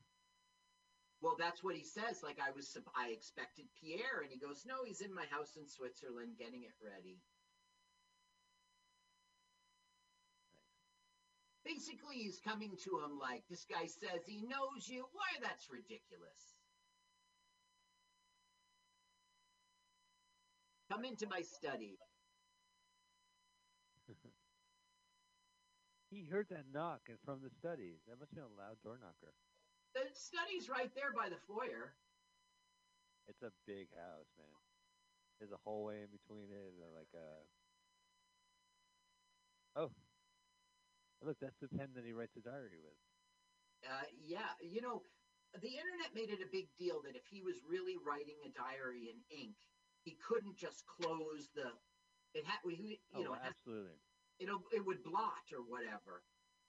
Well, that's what he says. Like I was, I expected Pierre, and he goes, "No, he's in my house in Switzerland, getting it ready." Basically, he's coming to him like this guy says he knows you. Why? That's ridiculous. Come into my study. *laughs* He heard that knock and from the study. That must be a loud door knocker. The study's right there by the foyer. It's a big house, man. There's a hallway in between it, and like a. Oh, look, that's the pen that he writes a diary with. Uh, yeah, you know, the internet made it a big deal that if he was really writing a diary in ink, he couldn't just close the. It had, you Oh, know, absolutely. it'll it would blot or whatever.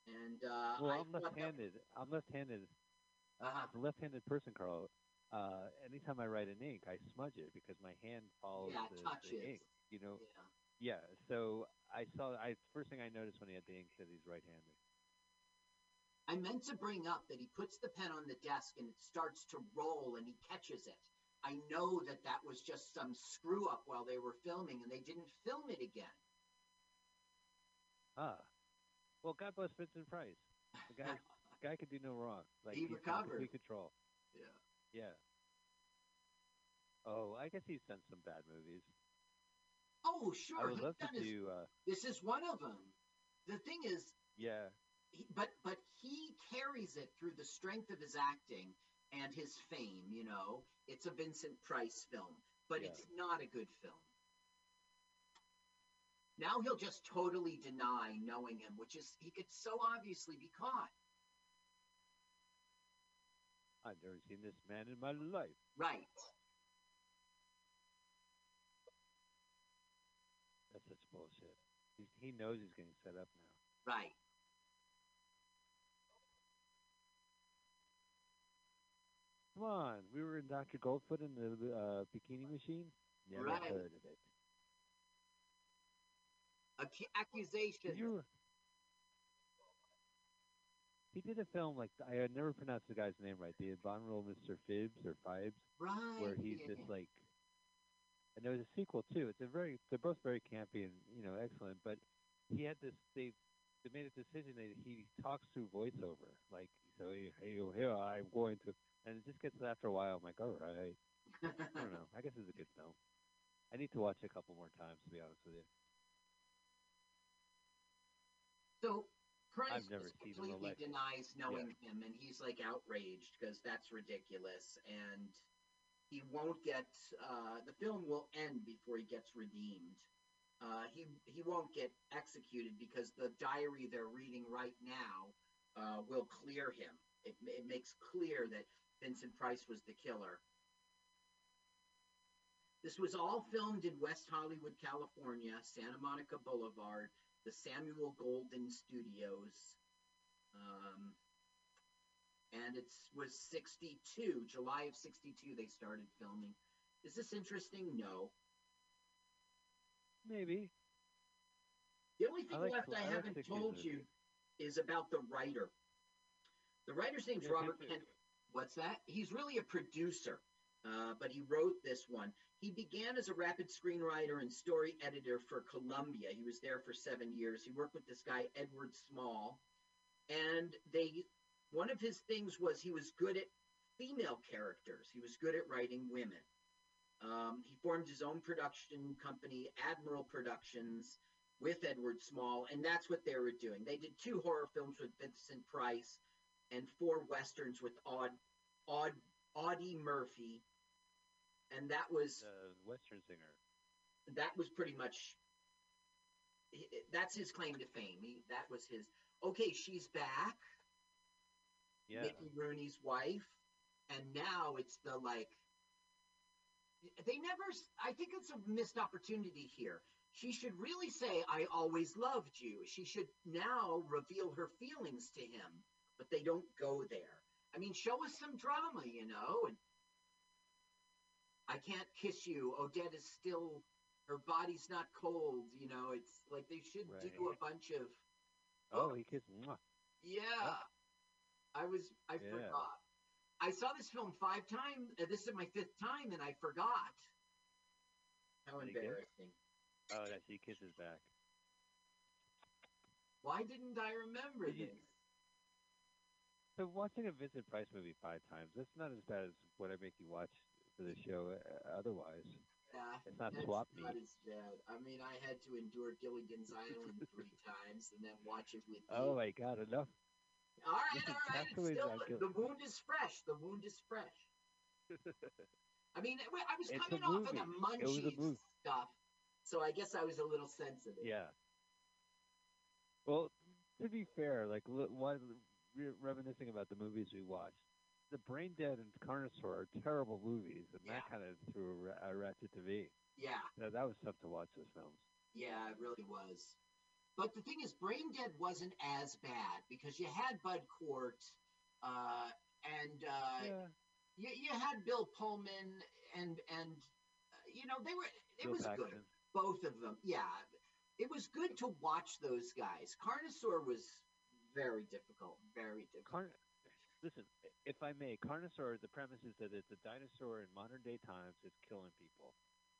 And uh, Well, I I'm left-handed. I'm left-handed. Uh-huh. As a left-handed person, Carl, uh, anytime I write in ink, I smudge it because my hand follows Yeah, the, the ink. You know. Yeah. Yeah. So I saw. I first thing I noticed when he had the ink that he's right-handed. I meant to bring up that he puts the pen on the desk and it starts to roll and he catches it. I know that that was just some screw up while they were filming and they didn't film it again. Ah. Well, God bless Vincent Price. The guy, *laughs* guy could do no wrong. Like He recovered. complete control. Yeah. Yeah. Oh, I guess he's done some bad movies. Oh, sure. I would love to his- do. Uh, This is one of them. The thing is, yeah. he, but but he carries it through the strength of his acting and his fame. You know, it's a Vincent Price film, but Yeah. it's not a good film. Now he'll just totally deny knowing him, which is he could so obviously be caught. I've never seen this man in my life. Right. That's such bullshit. He's, he knows he's getting set up now. Right. Come on, we were in Dr. Goldfoot in the uh, bikini machine. Never Right. heard of it. Ac- accusation. You he did a film like I had never pronounced the guy's name right. The Abominable Mr. Fibs or Phibes, Right. where he's yeah. just like, and there was a sequel too. It's a very they're both very campy and you know excellent. But he had this they they made a decision that he talks through voiceover. Like so hey here I'm going to, and it just gets after a while. I'm like all right. I don't know. I guess it's a good film. I need to watch it a couple more times to be honest with you. So Price never just seen him completely denies knowing him, and he's like outraged because that's ridiculous, and he won't get. Uh, the film will end before he gets redeemed. Uh, he he won't get executed because the diary they're reading right now uh, will clear him. It it makes clear that Vincent Price was the killer. This was all filmed in West Hollywood, California, Santa Monica Boulevard, the Samuel Goldwyn Studios. Um, and it was 62, July of 62, they started filming. Is this interesting? No. Maybe. The only thing I like left I I haven't 60s told you is about the writer. The writer's name's Robert Kent. What's that? He's really a producer, uh, but he wrote this one. He began as a rapid screenwriter and story editor for Columbia. He was there for seven years. He worked with this guy Edward Small, and they one of his things was he was good at female characters. He was good at writing women. Um, he formed his own production company, Admiral Productions, with Edward Small, and that's what they were doing. They did two horror films with Vincent Price and four westerns with Aud, Aud, Audie Murphy, and that was The Western singer. that was pretty much that's his claim to fame. He, that was his. Okay, she's back. Yeah. Mickey Rooney's wife, and now it's the like. They never. I think it's a missed opportunity here. She should really say, "I always loved you." She should now reveal her feelings to him, but they don't go there. I mean, show us some drama, you know. And I can't kiss you. Odette is still. Her body's not cold, you know. It's like they should do a bunch of. Oh, he kissed. Mwah. Yeah. I was I Yeah. forgot. I saw this film five times. Uh, this is my fifth time, and I forgot. How Did embarrassing! Oh, that's he kisses back. Why didn't I remember this? So watching a Vincent Price movie five times, that's not as bad as what I make you watch for the show uh, otherwise. Yeah, It's not that's swap not meet. as bad. I mean, I had to endure Gilligan's Island three *laughs* times and then watch it with you. Oh my god, enough. All right, *laughs* all right. It's still, the wound is fresh. The wound is fresh. *laughs* I mean, I was It's coming off of the movie. It was a munchies stuff, so I guess I was a little sensitive. Yeah. Well, to be fair, like what, re- reminiscing about the movies we watched, The Brain Dead and Carnosaur are terrible movies, and that kind of threw a, ra- a ratchet to me. Yeah. That, that was tough to watch those films. Yeah, it really was. But the thing is, Brain Dead wasn't as bad because you had Bud Cort, uh, and uh, you, you had Bill Pullman and and uh, you know they were it Bill was good both of them yeah it was good to watch those guys Carnosaur was very difficult very difficult Carn- Listen, if I may, Carnosaur. The premise is that it's a dinosaur in modern day times that's killing people,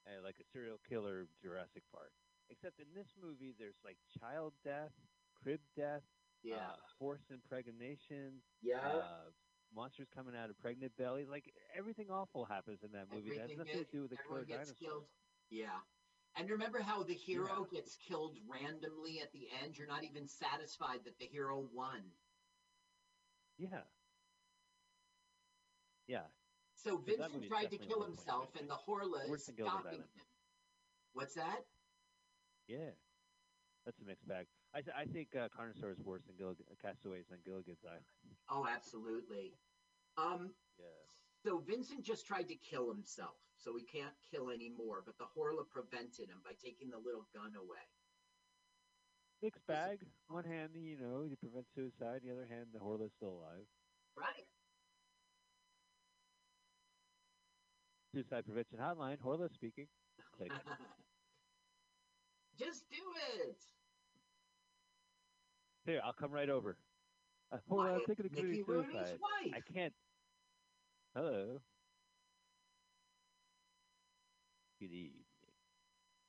uh, like a serial killer Jurassic Park. Except in this movie, there's like child death, crib death, yeah uh, forced impregnation, yeah uh, monsters coming out of pregnant belly. Like everything awful happens in that movie. That has nothing get- to do with the killer gets dinosaur. killed yeah and remember how the hero gets killed randomly at the end you're not even satisfied that the hero won Yeah. Yeah. so Vincent tried to kill point himself and the Horla is stopping him what's that Yeah. That's a mixed bag. I, th- I think uh, Carnosaur is worse than Gillig- Castaways on Gilligan's Island. Oh, absolutely. Um, Yeah. so Vincent just tried to kill himself, so he can't kill anymore. But the Horla prevented him by taking the little gun away. Mixed bag. One hand, you know, you prevent suicide. The other hand, the Horla's still alive. Right. Suicide Prevention Hotline. Horla speaking. *laughs* Just do it. Here, I'll come right over. Uh, Horla, I'm thinking of Mickey committing suicide. I can't. Hello. Good evening.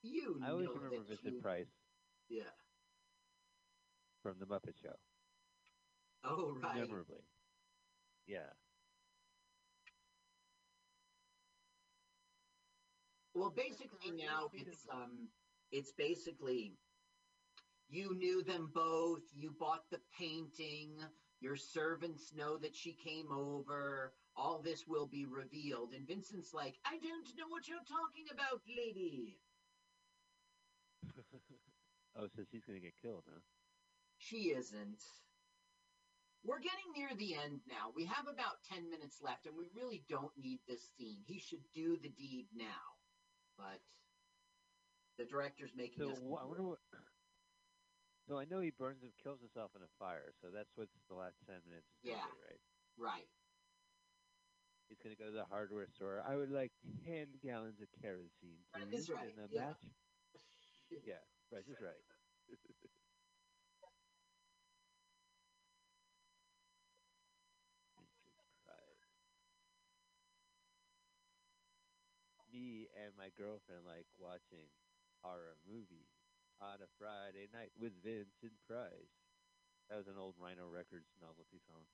You I always know remember Vincent you- Price Yeah. from The Muppet Show. Oh, right. Memorably. Yeah. Well, basically now it's um, it's basically you knew them both. You bought the painting. Your servants know that she came over. All this will be revealed. And Vincent's like, I don't know what you're talking about, lady. *laughs* oh, so she's gonna get killed, huh? She isn't. We're getting near the end now. We have about 10 minutes left, and we really don't need this scene. He should do the deed now. But the director's making So us. wh- I wonder what. *clears throat* So I know he burns and kills himself in a fire. So that's what's the last ten minutes. Yeah. be, right. Right. He's gonna go to the hardware store. I would like ten gallons of kerosene, please, is right, in a yeah. match. *laughs* Yeah, right is right. *laughs* Me and my girlfriend like watching horror movies on a Friday night with Vincent Price. That was an old Rhino Records novelty song.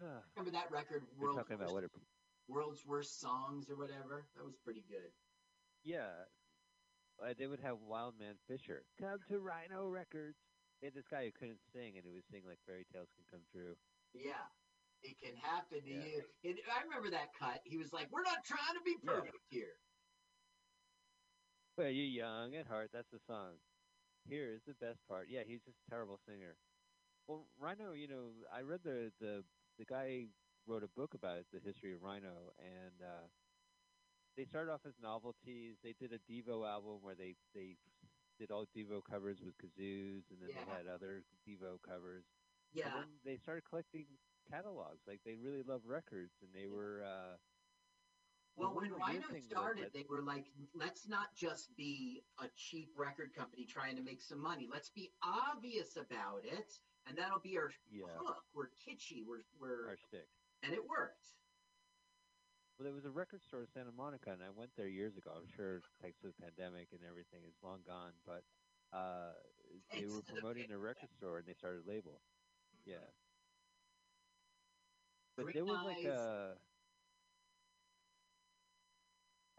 *sighs* Remember that record, World's talking about Worst, World's Worst Songs or whatever? That was pretty good. Yeah. Uh, they would have Wildman Fisher. Come to Rhino Records. They had this guy who couldn't sing, and he would sing like fairy tales can come true. Yeah. It can happen to Yeah. you. It, I remember that cut. He was like, We're not trying to be Yeah. perfect here. Well, you're young at heart. That's the song. Here is the best part. Yeah, he's just a terrible singer. Well, Rhino, you know, I read the the the guy wrote a book about it, the history of Rhino, and uh, they started off as novelties. They did a Devo album where they they did all Devo covers with kazoos, and then they had other Devo covers. Yeah. And then they started collecting catalogs. Like they really loved records, and they were. Uh, Well, when Rhino started, they were like, let's not just be a cheap record company trying to make some money. Let's be obvious about it, and that'll be our Yeah. hook. We're kitschy. We're we're our stick. and it worked. Well, there was a record store in Santa Monica, and I went there years ago. I'm sure thanks to the pandemic and everything, it's long gone. But uh, they were *laughs* promoting their record store, and they started a label. Yeah. But Three there was like a.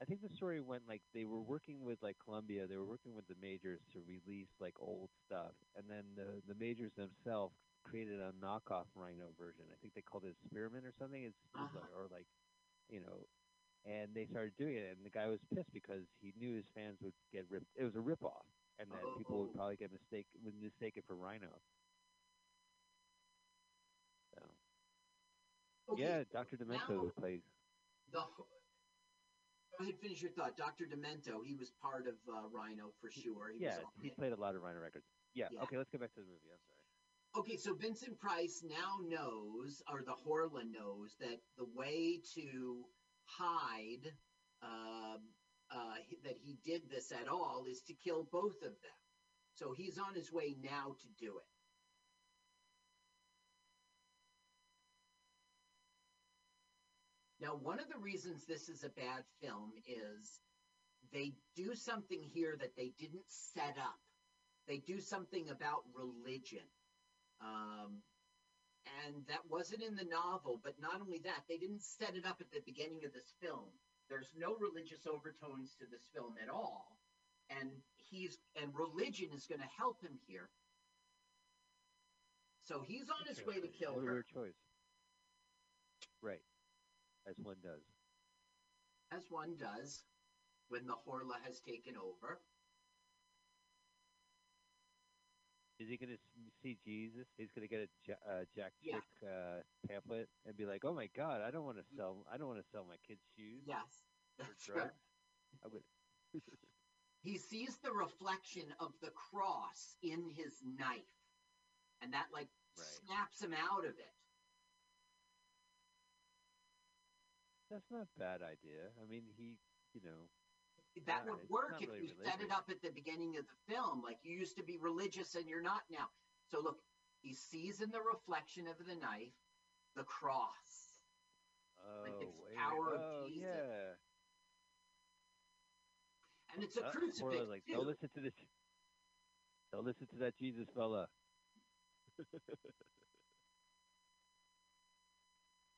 I think the story went like they were working with like Columbia, they were working with the majors to release like old stuff, and then the the majors themselves created a knockoff Rhino version. I think they called it Spearmint or something. It's, it's Uh-huh. like, or like, you know, and they started doing it, and the guy was pissed because he knew his fans would get ripped. It was a rip off, and that people would Oh. probably get mistake would mistake it for Rhino. So Okay, yeah, Doctor Demento now- would play. The go ahead, finish your thought. Dr. Demento, he was part of uh, Rhino for sure. He yeah, was he it. played a lot of Rhino records. Yeah, Yeah. Okay, let's get back to the movie. I'm sorry. Okay, so Vincent Price now knows, or the Horla knows, that the way to hide um, uh, that he did this at all is to kill both of them. So he's on his way now to do it. Now, one of the reasons this is a bad film is they do something here that they didn't set up. They do something about religion. Um, and that wasn't in the novel, but not only that, they didn't set it up at the beginning of this film. There's no religious overtones to this film at all. And he's and religion is going to help him here. So he's on his way to kill her. choice. Right. As one does. as one does when the Horla has taken over. Is he going to see Jesus? He's going to get a ja- uh, Jack Yeah. Chick uh, pamphlet and be like, "Oh my God, I don't want to sell. I don't want to sell my kids shoes Yes, that's drugs." right. I would. *laughs* He sees the reflection of the cross in his knife, and that like Right. snaps him out of it. That's not a bad idea. I mean, he, you know, That Yeah, would work if really you set it up at the beginning of the film, like you used to be religious and you're not now. So look, he sees in the reflection of the knife the cross. oh, Like it's wait, power of oh Jesus. yeah. And it's a Uh, crucifix like, too. don't listen to this. Don't listen to that Jesus fella. *laughs*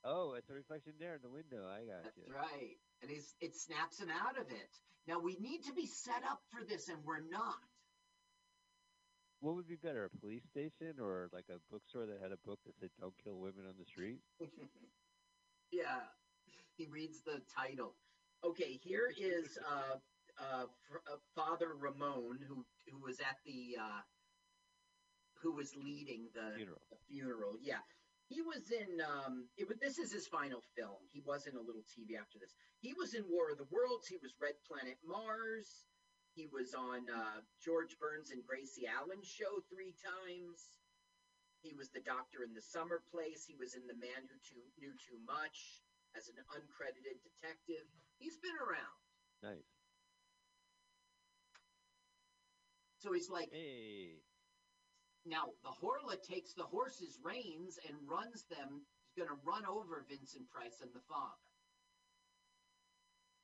oh, it's a reflection there in the window. I got That's you. right. And he's, it snaps him out of it. Now we need to be set up for this, and we're not. What would be better, a police station or like a bookstore that had a book that said "Don't kill women on the street"? *laughs* yeah, he reads the title. Okay, here is uh, uh, uh, Father Ramon, who who was at the uh, who was leading the Funeral. the funeral. Yeah, he was in. Um, it was, this is his final film. He was in a little TV after this. He was in War of the Worlds. He was Red Planet Mars. He was on uh, George Burns and Gracie Allen's show three times. He was the doctor in The Summer Place. He was in The Man Who too, Knew Too Much as an uncredited detective. He's been around. Nice. So he's like, Hey, now the Horla takes the horse's reins and runs them. He's going to run over Vincent Price and the father.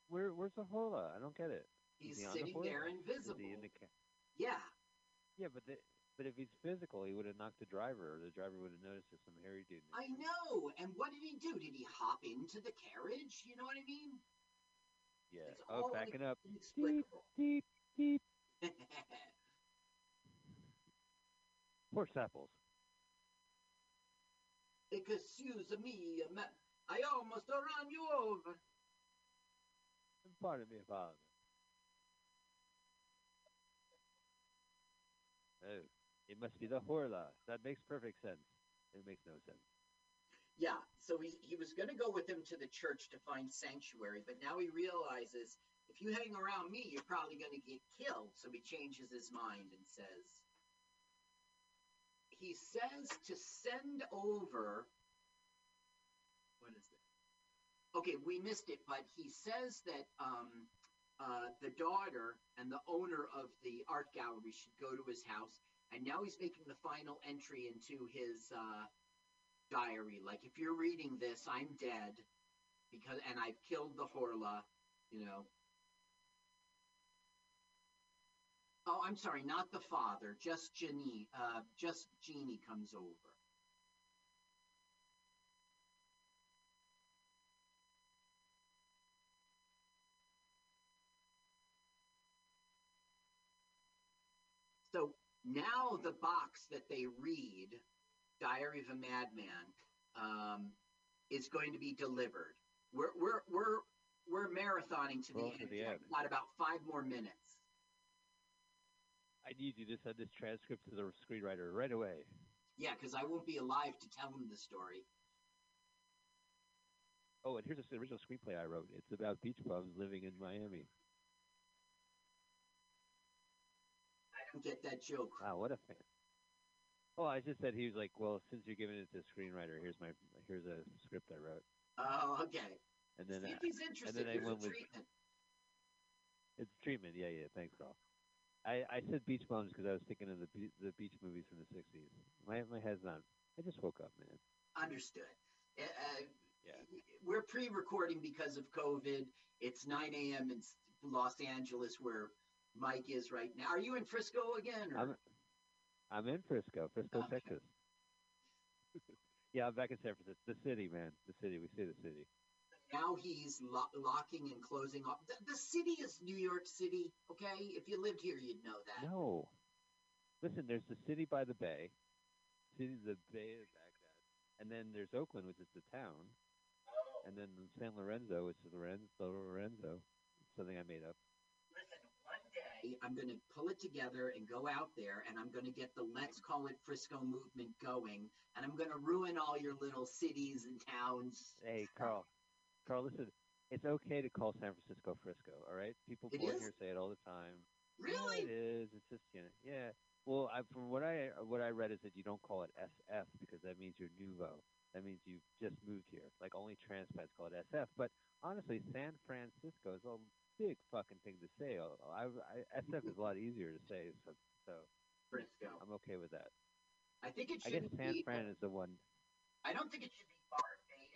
where where's the Horla? I don't get it. He's he the sitting horse? there Is invisible. in the ca- Yeah. yeah, but the, but if he's physical, he would have knocked the driver, or the driver would have noticed there's some hairy dude. I know. And what did he do? Did he hop into the carriage? You know what I mean? Yeah. It's Oh, backing up. inexplicable. Deep, deep. *laughs* Horse apples. Excuse me, ma- I almost ran you over. Pardon me, father. Oh, it must be the Horla. That makes perfect sense. It makes no sense. Yeah, so he, he was going to go with him to the church to find sanctuary, but now he realizes if you hang around me, you're probably going to get killed. So he changes his mind and says, he says to send over. What is it? Okay, we missed it, but he says that um, uh, the daughter and the owner of the art gallery should go to his house, and now he's making the final entry into his uh, diary. Like, if you're reading this, I'm dead because, and I've killed the Horla. You know. Oh, I'm sorry, not the father. Just Jeannie. Uh, just Jeannie comes over. So now the box that they read, Diary of a Madman, um, is going to be delivered. We're we're we're we're marathoning to the Roll end. to the end. We've Got about five more minutes. I need you to send this transcript to the screenwriter right away. Yeah, because I won't be alive to tell him the story. Oh, and here's the original screenplay I wrote. It's about beach bums living in Miami. I don't get that joke. Wow, what a fan. Oh, I just said he was like, well, since you're giving it to a screenwriter, here's my here's a script I wrote, Oh, okay. and then See I- he's and interested. then I Here's a went with treatment. it's treatment. Yeah, yeah. Thanks, Carl. I I said beach bums because I was thinking of the be- the beach movies from the '60s. My my head's not. I just woke up, man. Understood. Uh, uh, Yeah. we're pre-recording because of COVID. It's 9 a.m. in Los Angeles, where Mike is right now. Are you in Frisco again? Or? I'm I'm in Frisco, Frisco, Okay. Texas. *laughs* yeah, I'm back in San Francisco, the city, man, the city. We see the city. Now he's lo- locking and closing off. The, the city is New York City. Okay, if you lived here, you'd know that. No, listen. There's the city by the bay, city the Bay of Baghdad, and then there's Oakland, which is the town, and then San Lorenzo, which is Lorenzo, Lorenzo, something I made up. Listen, one day I'm going to pull it together and go out there, and I'm going to get the Let's Call It Frisco movement going, and I'm going to ruin all your little cities and towns. Hey, Carl. Carl, listen. It's okay to call San Francisco Frisco. All right, people born here say it all the time. Really? Yeah, it is. It's just you know, yeah. Well, I, from what I what I read is that you don't call it SF because that means you're nouveau. That means you've just moved here. Like only transpats call it SF. But honestly, San Francisco is a big fucking thing to say. Oh, oh, I, I, SF is a lot easier to say. So, so Frisco. I'm okay with that. I think it should. Be I guess San. Fran is the one. I don't think it should be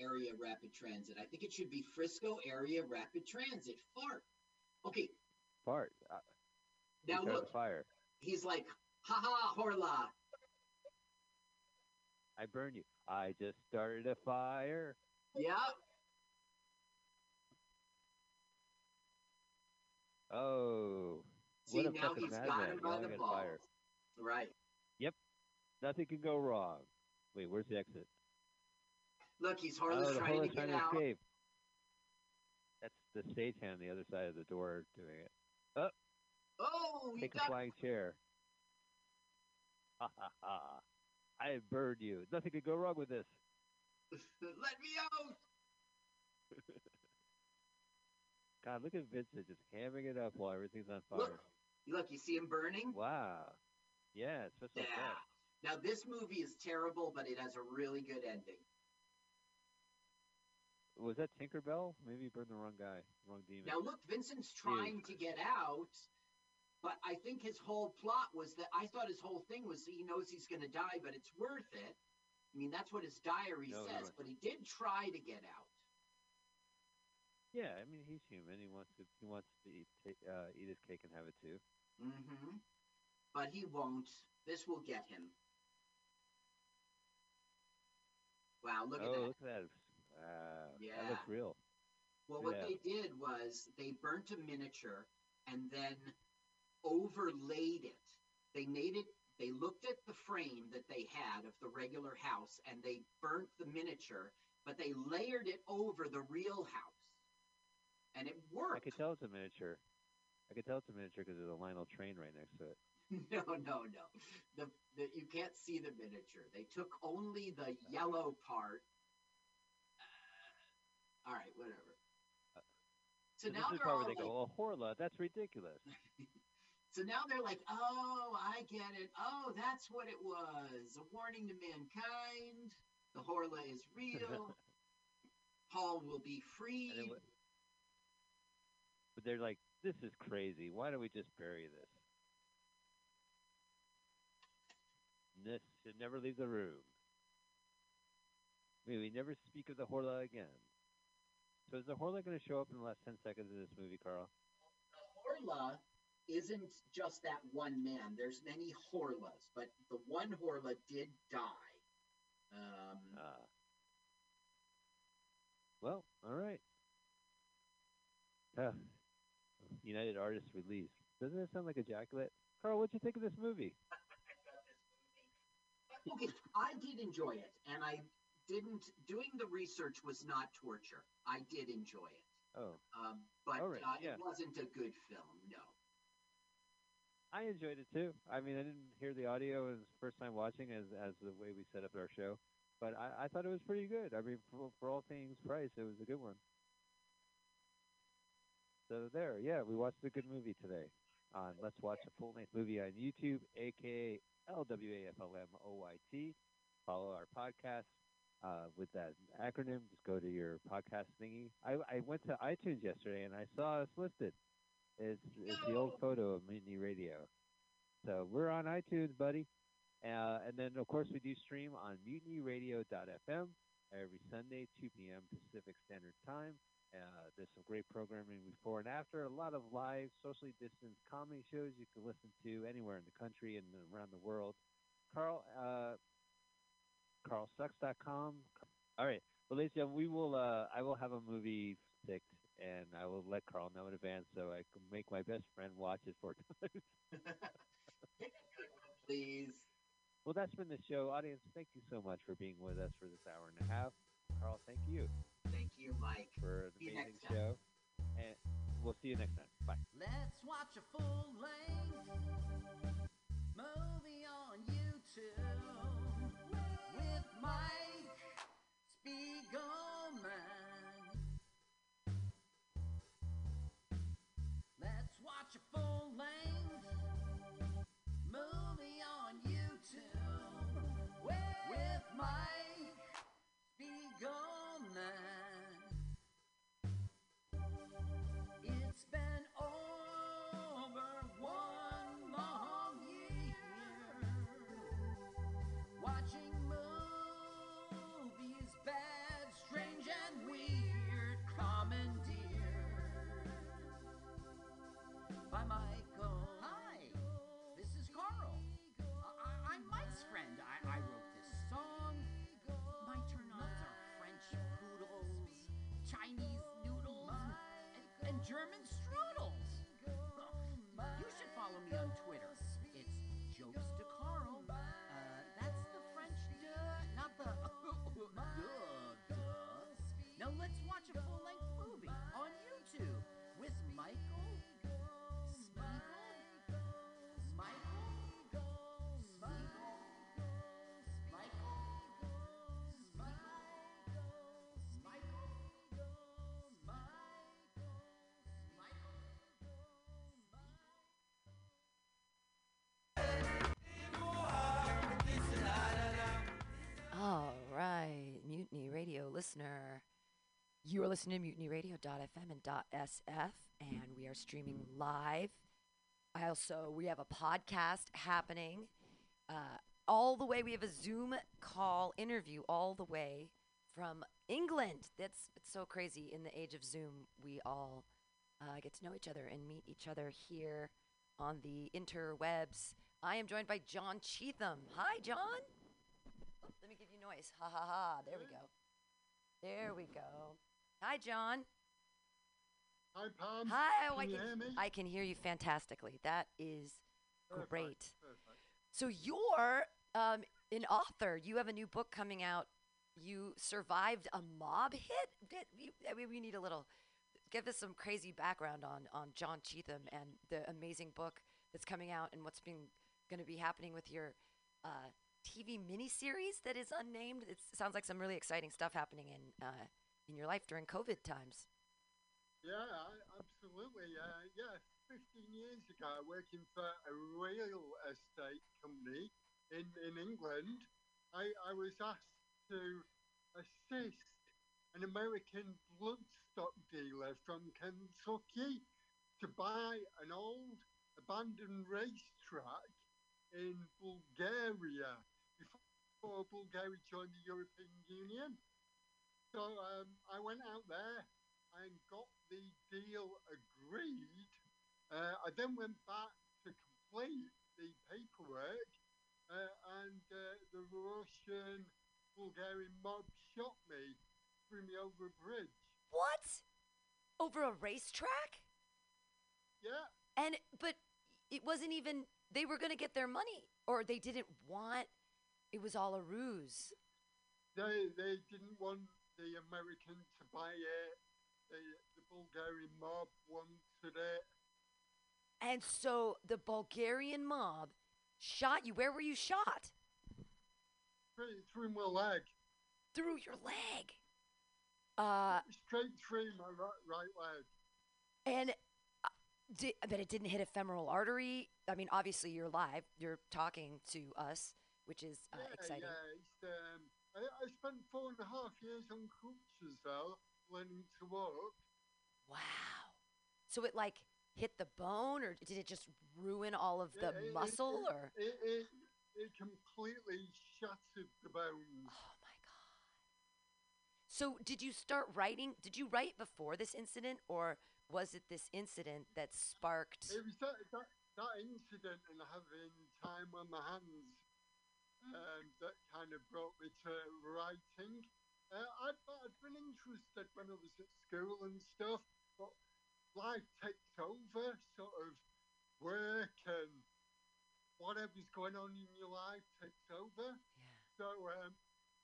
Area Rapid Transit. I think it should be Frisco Area Rapid Transit. FART. Okay, Fart. Uh, now look, fire. he's like, ha ha, Horla. I burn you. I just started a fire. Yeah. Oh, See, what a now fucking he's got him by the balls. fire. Right. Yep, nothing can go wrong. Wait, where's the exit? Look, he's oh, Horla's the trying to get out. escape. That's the stagehand on the other side of the door doing it. Oh, Oh, take a flying chair. Ha ha ha! I burned you. Nothing could go wrong with this. *laughs* Let me out. *laughs* God, look at Vincent just hamming it up while everything's on fire. Look, look, you see him burning? Wow. Yeah, it's just like Yeah. that. Now this movie is terrible, but it has a really good ending. Was that Tinkerbell? Maybe you burned the wrong guy, wrong demon. Now look, Vincent's trying to get out, but I think his whole plot was that I thought his whole thing was he knows he's going to die, but it's worth it. I mean, that's what his diary No, says, no. but he did try to get out. Yeah, I mean he's human. He wants to he wants to eat uh, eat his cake and have it too. hmm But he won't. This will get him. Wow, look oh, at that. look at that! Wow, that Yeah. looks real. Well, what Yeah. they did was they burnt a miniature and then overlaid it. They made it, they looked at the frame that they had of the regular house and they burnt the miniature, but they layered it over the real house. And it worked. I could tell it's a miniature. I could tell it's a miniature because there's a Lionel train right next to it. *laughs* no, no, no. The, the you can't see the miniature. They took only the yellow part. Uh, all right, whatever. So this now is they're part where they like, go, "Oh, Horla, that's ridiculous." *laughs* So now they're like, oh, I get it. Oh, that's what it was. A warning to mankind. The Horla is real. *laughs* Paul will be freed. And But they're like, "This is crazy. Why don't we just bury this?" This should never leave the room. May we never speak of the Horla again. So is the Horla going to show up in the last ten seconds of this movie, Carl? The Horla isn't just that one man. There's many Horlas, but the one Horla did die. Um, Ah. Well, all right. Ah, United Artists release. Doesn't that sound like a ejaculate? Carl, what'd you think of this movie? okay, *laughs* I did enjoy it, and I didn't. Doing the research was not torture. I did enjoy it, Oh, um, but right, uh, yeah. it wasn't a good film. No. I enjoyed it too. I mean, I didn't hear the audio. It was the first time watching as as the way we set up our show, but I, I thought it was pretty good. I mean, for, for all things price, it was a good one. So there, yeah, we watched a good movie today. on Let's Watch a Full Length Movie on YouTube, aka LWAFLMOYT. Follow our podcast uh, with that acronym. Just go to your podcast thingy. I, I went to iTunes yesterday and I saw us listed. It's, it's the old photo of Mutiny Radio. So we're on iTunes, buddy. Uh, and then, of course, we do stream on mutinyradio.fm every Sunday, 2 p.m. Pacific Standard Time. Uh, there's some great programming before and after. A lot of live, socially distanced comedy shows you can listen to anywhere in the country and around the world. Carl, uh, carlsucks.com. All right. Well, ladies and gentlemen, we will. Uh, I will have a movie picked, and I will let Carl know in advance so I can make my best friend watch it four times. *laughs* Please. Well, that's been the show. Audience, thank you so much for being with us for this hour and a half. Carl, thank you Thank you, Mike. for the amazing show. And we'll see you next time. Bye. Let's watch a full length movie on YouTube German Mutiny Radio listener. You are listening to mutinyradio.fm and .sf, and we are streaming live. I also we have a podcast happening uh, all the way. We have a Zoom call interview all the way from England. That's it's so crazy. In the age of Zoom, we all uh, get to know each other and meet each other here on the interwebs. I am joined by John Cheatham. Hi, John. Oh, let me give you noise. Ha ha ha. There we go. There we go. Hi, John. Hi, Pam. Hi. Oh, I can? I can hear you fantastically. That is Perfect, great. perfect. So you're um, an author. You have a new book coming out. You survived a mob hit. Did you, I mean, we need a little. Give us some crazy background on on John Cheatham and the amazing book that's coming out and what's been going to be happening with your uh, TV miniseries that is unnamed. It sounds like some really exciting stuff happening in uh, in your life during COVID times. Yeah, absolutely. Uh, yeah, 15 years ago, working for a real estate company in, in England, I, I was asked to assist an American bloodstock dealer from Kentucky to buy an old abandoned racetrack in Bulgaria before Bulgaria joined the European Union. So um, I went out there and got the deal agreed. Uh, I then went back to complete the paperwork, uh, and uh, the Russian Bulgarian mob shot me, threw me over a bridge. What? Over a racetrack? Yeah. And but it wasn't even they were going to get their money or they didn't want it was all a ruse. They they didn't want the American to buy it. The the Bulgarian mob wanted it. And so the Bulgarian mob shot you. Where were you shot? Through, through my leg. Through your leg. Uh Straight through my right, right leg. and uh, Di- but it didn't hit a femoral artery. I mean, obviously you're live. You're talking to us, which is uh, yeah, exciting. yeah. Um, I, I spent four and a half years on crutches though, learning to walk. Wow. So it like hit the bone, or did it just ruin all of the It- muscle, it, or? it, it, it completely shattered the bones. Oh my god. So did you start writing? Did you write before this incident, or was it this incident that sparked? It was that, that, that incident and having time on my hands um, that kind of brought me to writing. Uh, I'd, I'd been interested when I was at school and stuff, but life takes over, sort of work and whatever's going on in your life takes over. Yeah. So um,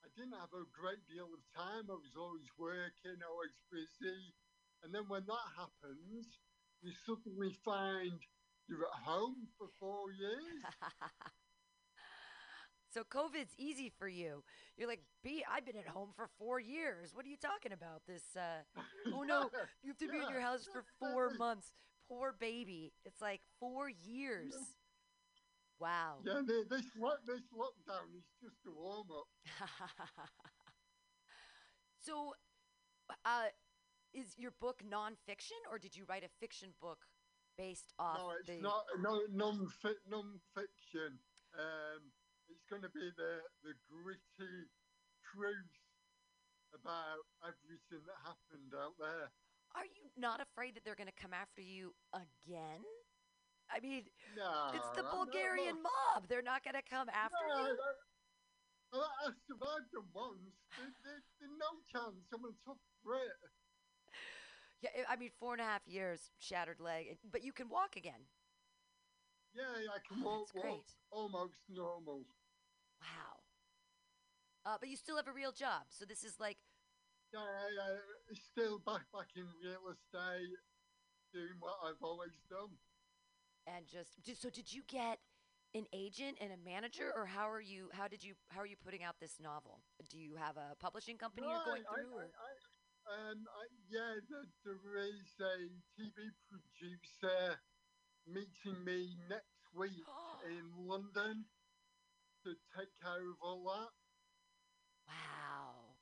I didn't have a great deal of time. I was always working, always busy. And then when that happens, you suddenly find you're at home for four years. *laughs* so COVID's easy for you. You're like, B, I've been at home for four years. What are you talking about? This, uh, oh no, *laughs* you have to be in your house for four months. Poor baby. It's like four years. Wow. yeah, thi- this, lo- this lockdown is just a warm up. *laughs* so, uh, is your book nonfiction, or did you write a fiction book based off No, it's the? not no non non-fiction. Um, it's going to be the the gritty truth about everything that happened out there. Are you not afraid that they're going to come after you again? I mean, No, it's the Bulgarian mob. They're not going to come after No, you. I, I survived them once. There, there, there's no chance I'm a tough Brit. Yeah, I I mean, four and a half years, shattered leg, but you can walk again. Yeah, I can Oh, walk, walk almost normal. Wow. Uh, but you still have a real job, so this is like, Yeah, I, I, still back back in real estate, doing what I've always done. and just so. Did you get an agent and a manager, or how are you? How did you? How are you putting out this novel? Do you have a publishing company No, you're going I- I- through? or? I, um, I, yeah, there is a TV producer meeting me next week *gasps* in London to take care of all that. Wow.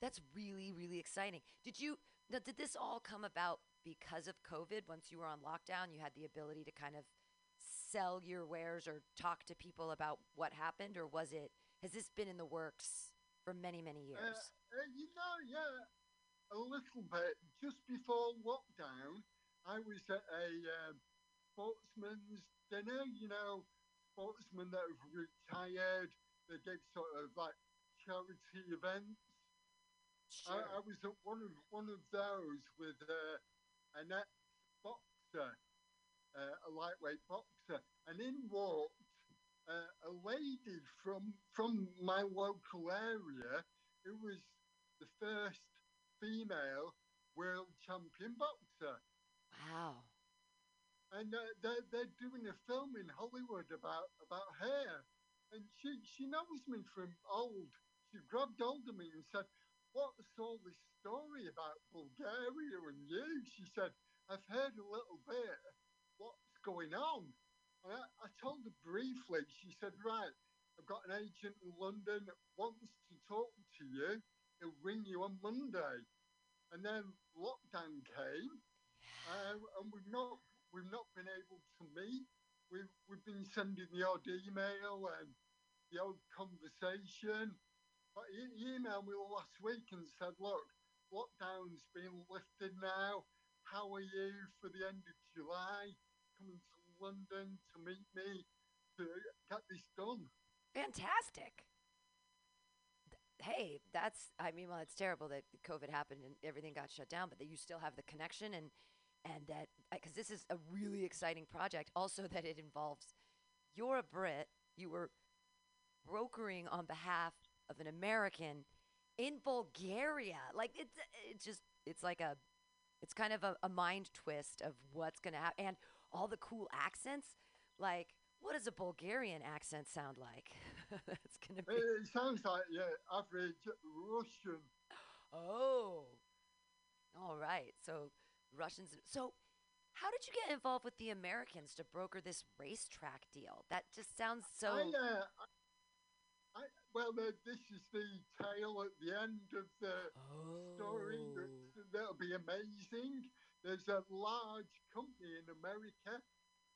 That's really, really exciting. Did you now did this all come about because of COVID? Once you were on lockdown, you had the ability to kind of sell your wares or talk to people about what happened, or was it has this been in the works for many, many Uh, years? uh, you know, yeah, a little bit. Just before lockdown, I was at a um, sportsman's dinner. You know, sportsmen that have retired. They give sort of like charity events. I, I was at one of one of those with uh, an ex boxer, uh, a lightweight boxer, and in walked uh, a lady from from my local area who was the first female world champion boxer. Wow. And uh, they're, they're doing a film in Hollywood about, about her. And she, she knows me from old. She grabbed hold of me and said, What's all this story about Bulgaria and you? She said, I've heard a little bit. What's going on? And I, I told her briefly. She said, Right, I've got an agent in London that wants to talk to you. He'll ring you on Monday. And then lockdown came, uh, and we've not we've not been able to meet. We've we've been sending the odd email and the odd conversation. But he, he emailed me last week and said, "Look, lockdown's been lifted now. How are you for the end of July? Coming to London to meet me to get this done." Fantastic. Hey, that's I mean, well, it's terrible that COVID happened and everything got shut down, but that you still have the connection and and that uh, because this is a really exciting project. Also, *laughs* that it involves you're a Brit, you were brokering on behalf of an American in Bulgaria. Like it's it's just it's like a it's kind of a, a mind twist of what's gonna happen and all the cool accents. Like, what does a Bulgarian accent sound like? *laughs* it's gonna be. It sounds like yeah, average Russian. Oh. All right. So Russians. So How did you get involved with the Americans to broker this racetrack deal? That just sounds so. I, uh, I, I, well, uh, this is the tale at the end of the story that, that'll be amazing. There's a large company in America,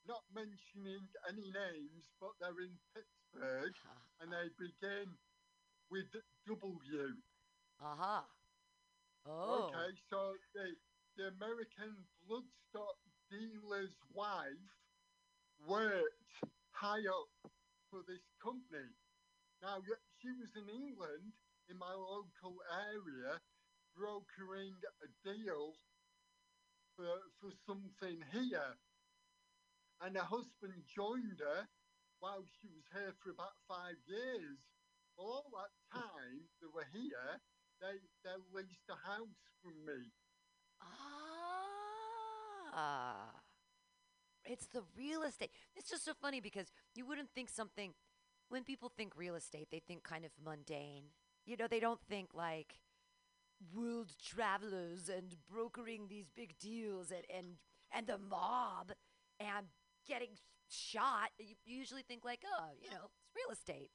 not mentioning any names, but they're in Pittsburgh, *laughs* and they begin with W. Aha. Oh. Okay, so the the American bloodstock dealer's wife worked high up for this company. Now she was in England in my local area, brokering a deal for for something here, and her husband joined her while she was here for about five years. All that time they were here, they they leased a house from me. Ah. It's the real estate. It's just so funny because you wouldn't think something when people think real estate, they think kind of mundane. You know, they don't think like world travelers and brokering these big deals and and, and the mob and getting shot. You usually think like, oh, you know, it's real estate,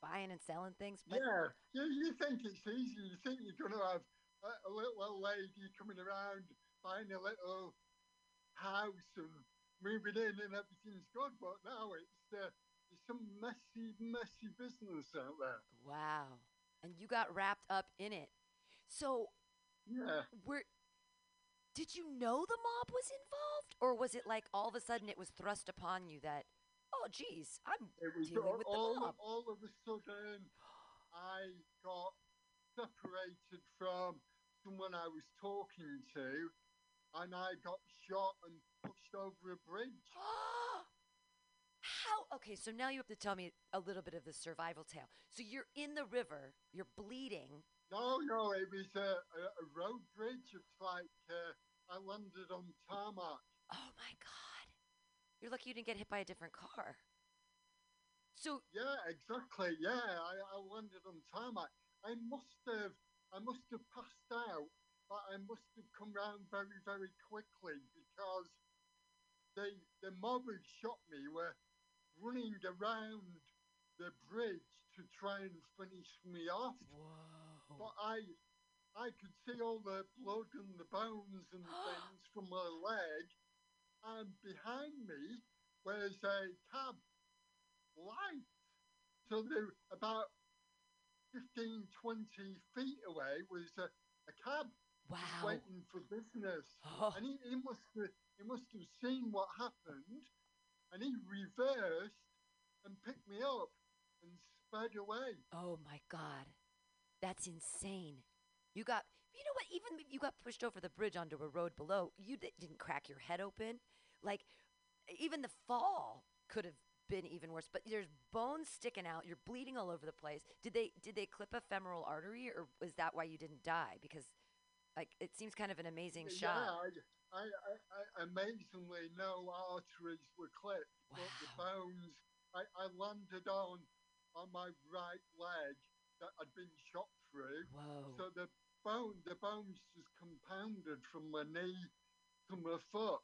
buying and selling things. Yeah, you, you think it's easy. You think you're going to have a, little lady coming around buying a little house and moving in and everything's good, but now it's uh, it's some messy, messy business out there. Wow. And you got wrapped up in it. So, Yeah. were did you know the mob was involved, or was it like all of a sudden it was thrust upon you that, oh, geez, I'm dealing all, with the all, mob? all of a sudden, I got separated from someone I was talking to, and I got shot and pushed over a bridge. *gasps* How? Okay, so now you have to tell me a little bit of the survival tale. So you're in the river, you're bleeding. No, no, it was a, a, a road bridge. It's like uh, I landed on tarmac. Oh my god! You're lucky you didn't get hit by a different car. So Yeah, exactly. Yeah, I, I landed on tarmac. I must have, I must have passed out, but I must have come round very, very quickly because the the mob who shot me were running around the bridge to try and finish me off. But I, I could see all the blood and the bones and *gasps* things from my leg, and behind me was a cab light. So there, about 15, 20 feet away was a, a cab wow. waiting for business. Oh. And he, he must have he must have seen what happened and he reversed and picked me up and sped away. Oh my god. That's insane. You got you know what, even if you got pushed over the bridge onto a road below, you di- didn't crack your head open. Like even the fall could have been even worse, but there's bones sticking out, you're bleeding all over the place. Did they did they clip a femoral artery or was that why you didn't die? Because like it seems kind of an amazing Yeah, shot. I, I, I, I amazingly no arteries were clipped, but the bones. I, I landed on on my right leg that had been shot through. Whoa. So the bone, the bones just compounded from my knee to my foot.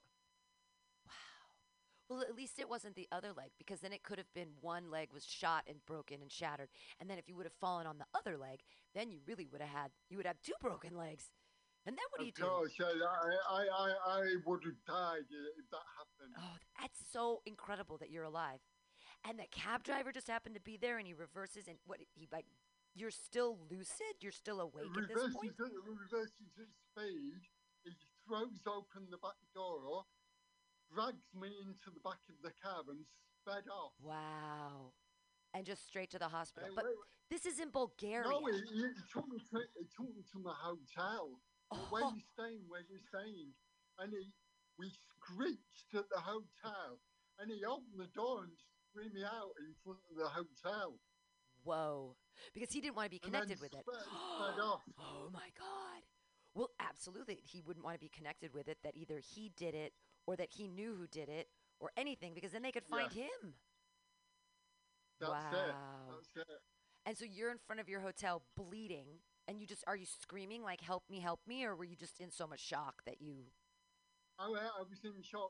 Well, at least it wasn't the other leg because then it could have been one leg was shot and broken and shattered. And then if you would have fallen on the other leg, then you really would have had you would have two broken legs. And then what do you of do? course, I, I, I, I would have died if that happened. Oh, that's so incredible that you're alive. And the cab driver just happened to be there and he reverses and what he like you're still lucid? You're still awake at this point? at, reverses at speed. He throws open the back door, drags me into the back of the cab, and sped off. Wow. And just straight to the hospital. Hey, but wait, this is in Bulgaria. No, he, he, he took me to he took me to my hotel. Oh. Where Oh. you staying? Where you staying? And he we screeched at the hotel, and he opened the door and threw me out in front of the hotel. Whoa. Because he didn't want to be connected with it. sped- *gasps* sped off. Oh my God. Well, absolutely. He wouldn't want to be connected with it, that either he did it or that he knew who did it or anything, because then they could find Yeah. him. That's wow. it. That's it. And so you're in front of your hotel bleeding, and you just are you screaming like "Help me, help me," or were you just in so much shock that you? Oh, I, wa- I was in shock